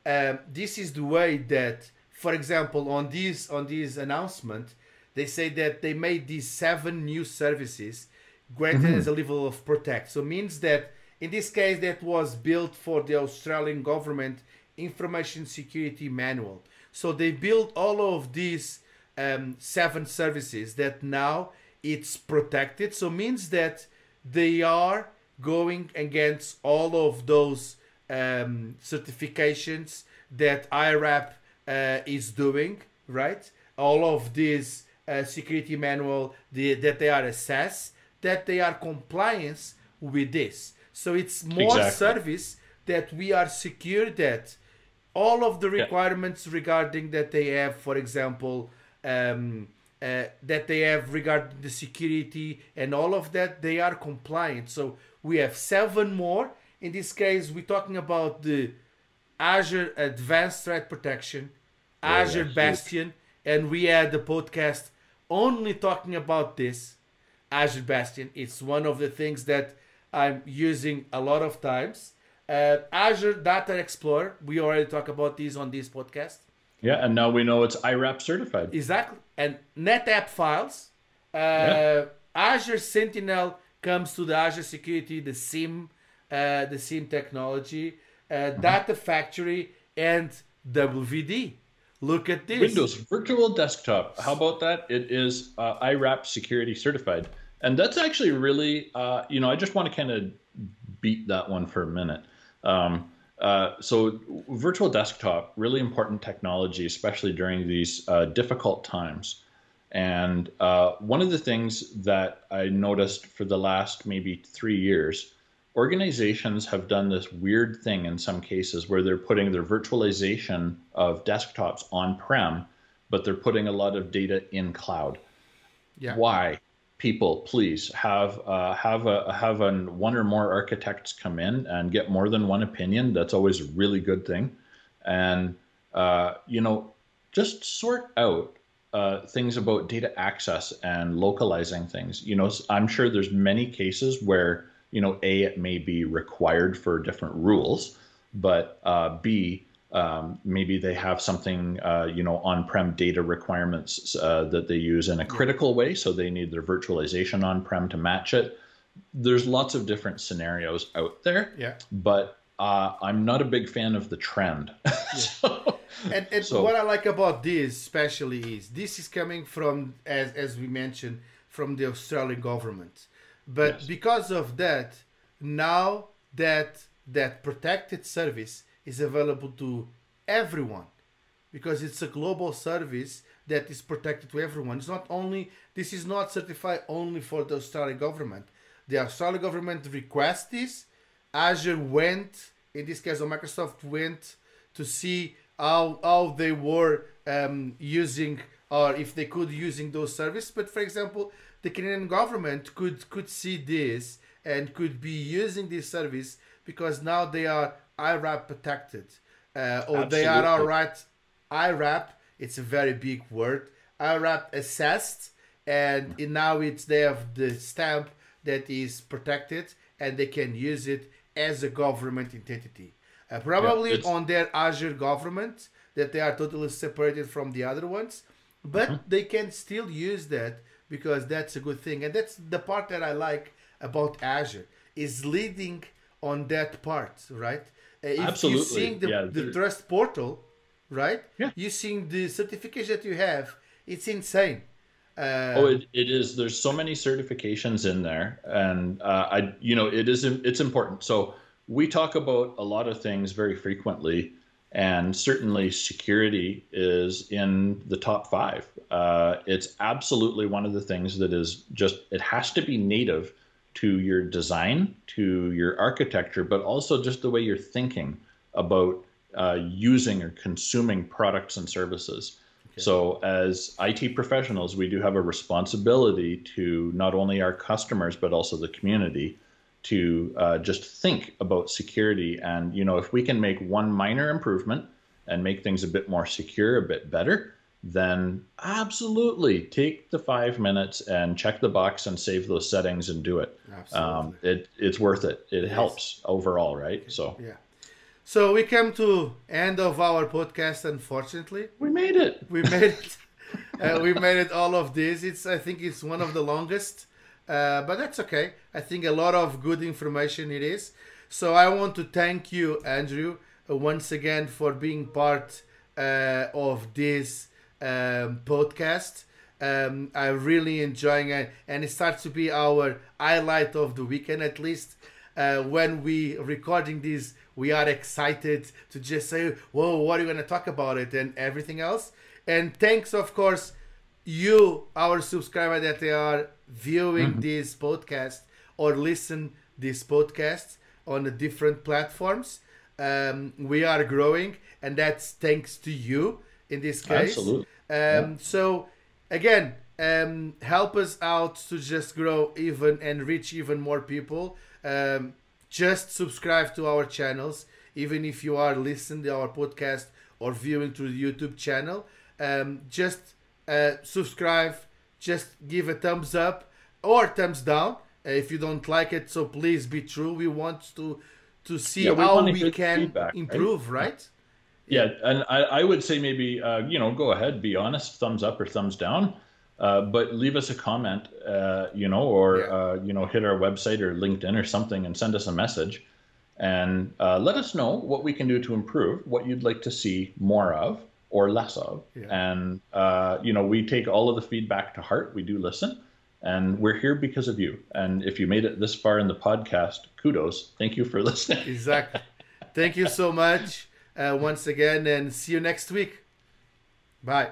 um, this is the way that, for example, on this on this announcement, they say that they made these seven new services granted mm-hmm. as a level of protect. So means that in this case that was built for the Australian government information security manual. So they built all of these um, seven services that now it's protected. So means that they are going against all of those um, certifications that IRAP uh, is doing, right? All of these uh, security manual the, that they are assessed, that they are compliance with this. So it's more exactly. service that we are secure that all of the requirements yeah. regarding that they have, for example, um, uh, that they have regarding the security and all of that, they are compliant. So we have seven more. In this case, we're talking about the Azure Advanced Threat Protection, oh, Azure Bastion, and we had the podcast only talking about this Azure Bastion. It's one of the things that I'm using a lot of times. Uh, Azure Data Explorer, we already talked about this on this podcast. Yeah, and now we know it's IRAP certified. Exactly. And NetApp files. Uh, yeah. Azure Sentinel comes to the Azure Security, the SIEM, uh, the SIEM technology, uh, mm-hmm. Data Factory, and WVD. Look at this. Windows Virtual Desktop. How about that? It is uh, IRAP security certified. And that's actually really, uh, you know, I just want to kind of beat that one for a minute. Um, uh, so virtual desktop, really important technology, especially during these uh, difficult times. And uh, one of the things that I noticed for the last maybe three years, organizations have done this weird thing in some cases where they're putting their virtualization of desktops on-prem, but they're putting a lot of data in cloud. Yeah. Why? People please have uh, have a have an one or more architects come in and get more than one opinion. That's always a really good thing. And uh, you know just sort out uh, things about data access and localizing things. You know i'm sure there's many cases where you know a it may be required for different rules but uh, b um, maybe they have something, uh, you know, on-prem data requirements uh, that they use in a critical way, so they need their virtualization on-prem to match it. There's lots of different scenarios out there. Yeah. But uh, I'm not a big fan of the trend. [laughs] so, and, and so, what I like about this, especially, is this is coming from, as as we mentioned, from the Australian government. But yes. because of that, now that that protected service is available to everyone because it's a global service that is protected to everyone. It's not only this is not certified only for the Australian government. The Australian government requests this. Azure went, in this case, Microsoft went to see how how they were um, using or if they could using those services. But for example, the Canadian government could could see this and could be using this service because now they are IRAP protected uh, or they are all right IRAP. It's a very big word. IRAP assessed and now it's they have the stamp that is protected and they can use it as a government entity. Uh, probably yeah, on their Azure government that they are totally separated from the other ones, but uh-huh. they can still use that because that's a good thing, and that's the part that I like about Azure is leading on that part, right? If Absolutely. You're seeing the, yeah, the Trust Portal, right? Yeah. You're seeing the certification that you have. It's insane. Uh, oh, it, it is. There's so many certifications in there, and uh, I, you know, it is. It's important. So we talk about a lot of things very frequently, and certainly security is in the top five. Uh, it's absolutely one of the things that is just. It has to be native to your design, to your architecture, but also just the way you're thinking about uh, using or consuming products and services. So, as IT professionals, we do have a responsibility to not only our customers but also the community to uh, just think about security. And you know, if we can make one minor improvement and make things a bit more secure, a bit better, then absolutely take the five minutes and check the box and save those settings and do it. Absolutely. Um, it it's worth it. It yes. helps overall, right? So yeah. So we come to end of our podcast. Unfortunately, we made it. We made it. [laughs] uh, we made it. All of this. It's. I think it's one of the longest, uh, but that's okay. I think a lot of good information it is. So I want to thank you, Andrew, uh, once again for being part uh, of this um, podcast. Um, I'm really enjoying it, and it starts to be our highlight of the weekend, at least uh, when we recording this we are excited to just say, whoa, what are you going to talk about it and everything else. And thanks, of course, you, our subscriber that they are viewing mm-hmm. this podcast or listen this podcast on the different platforms. Um, we are growing, and that's thanks to you in this case. Absolutely. Um, yeah. So again, um, help us out to just grow even and reach even more people. Um, just subscribe to our channels, even if you are listening to our podcast or viewing through the YouTube channel. Um, just uh, subscribe, just give a thumbs up or thumbs down uh, if you don't like it. So please be true. We want to to see yeah, we how we can feedback, improve, right? right? Yeah, and I, I would say maybe uh, you know go ahead, be honest, thumbs up or thumbs down. Uh, but leave us a comment, uh, you know, or yeah. uh, you know, hit our website or LinkedIn or something, and send us a message, and uh, let us know what we can do to improve, what you'd like to see more of or less of, yeah. and uh, you know, we take all of the feedback to heart. We do listen, and we're here because of you. And if you made it this far in the podcast, kudos. Thank you for [laughs] listening. exactly. Thank you so much uh, once again and see you next week. Bye.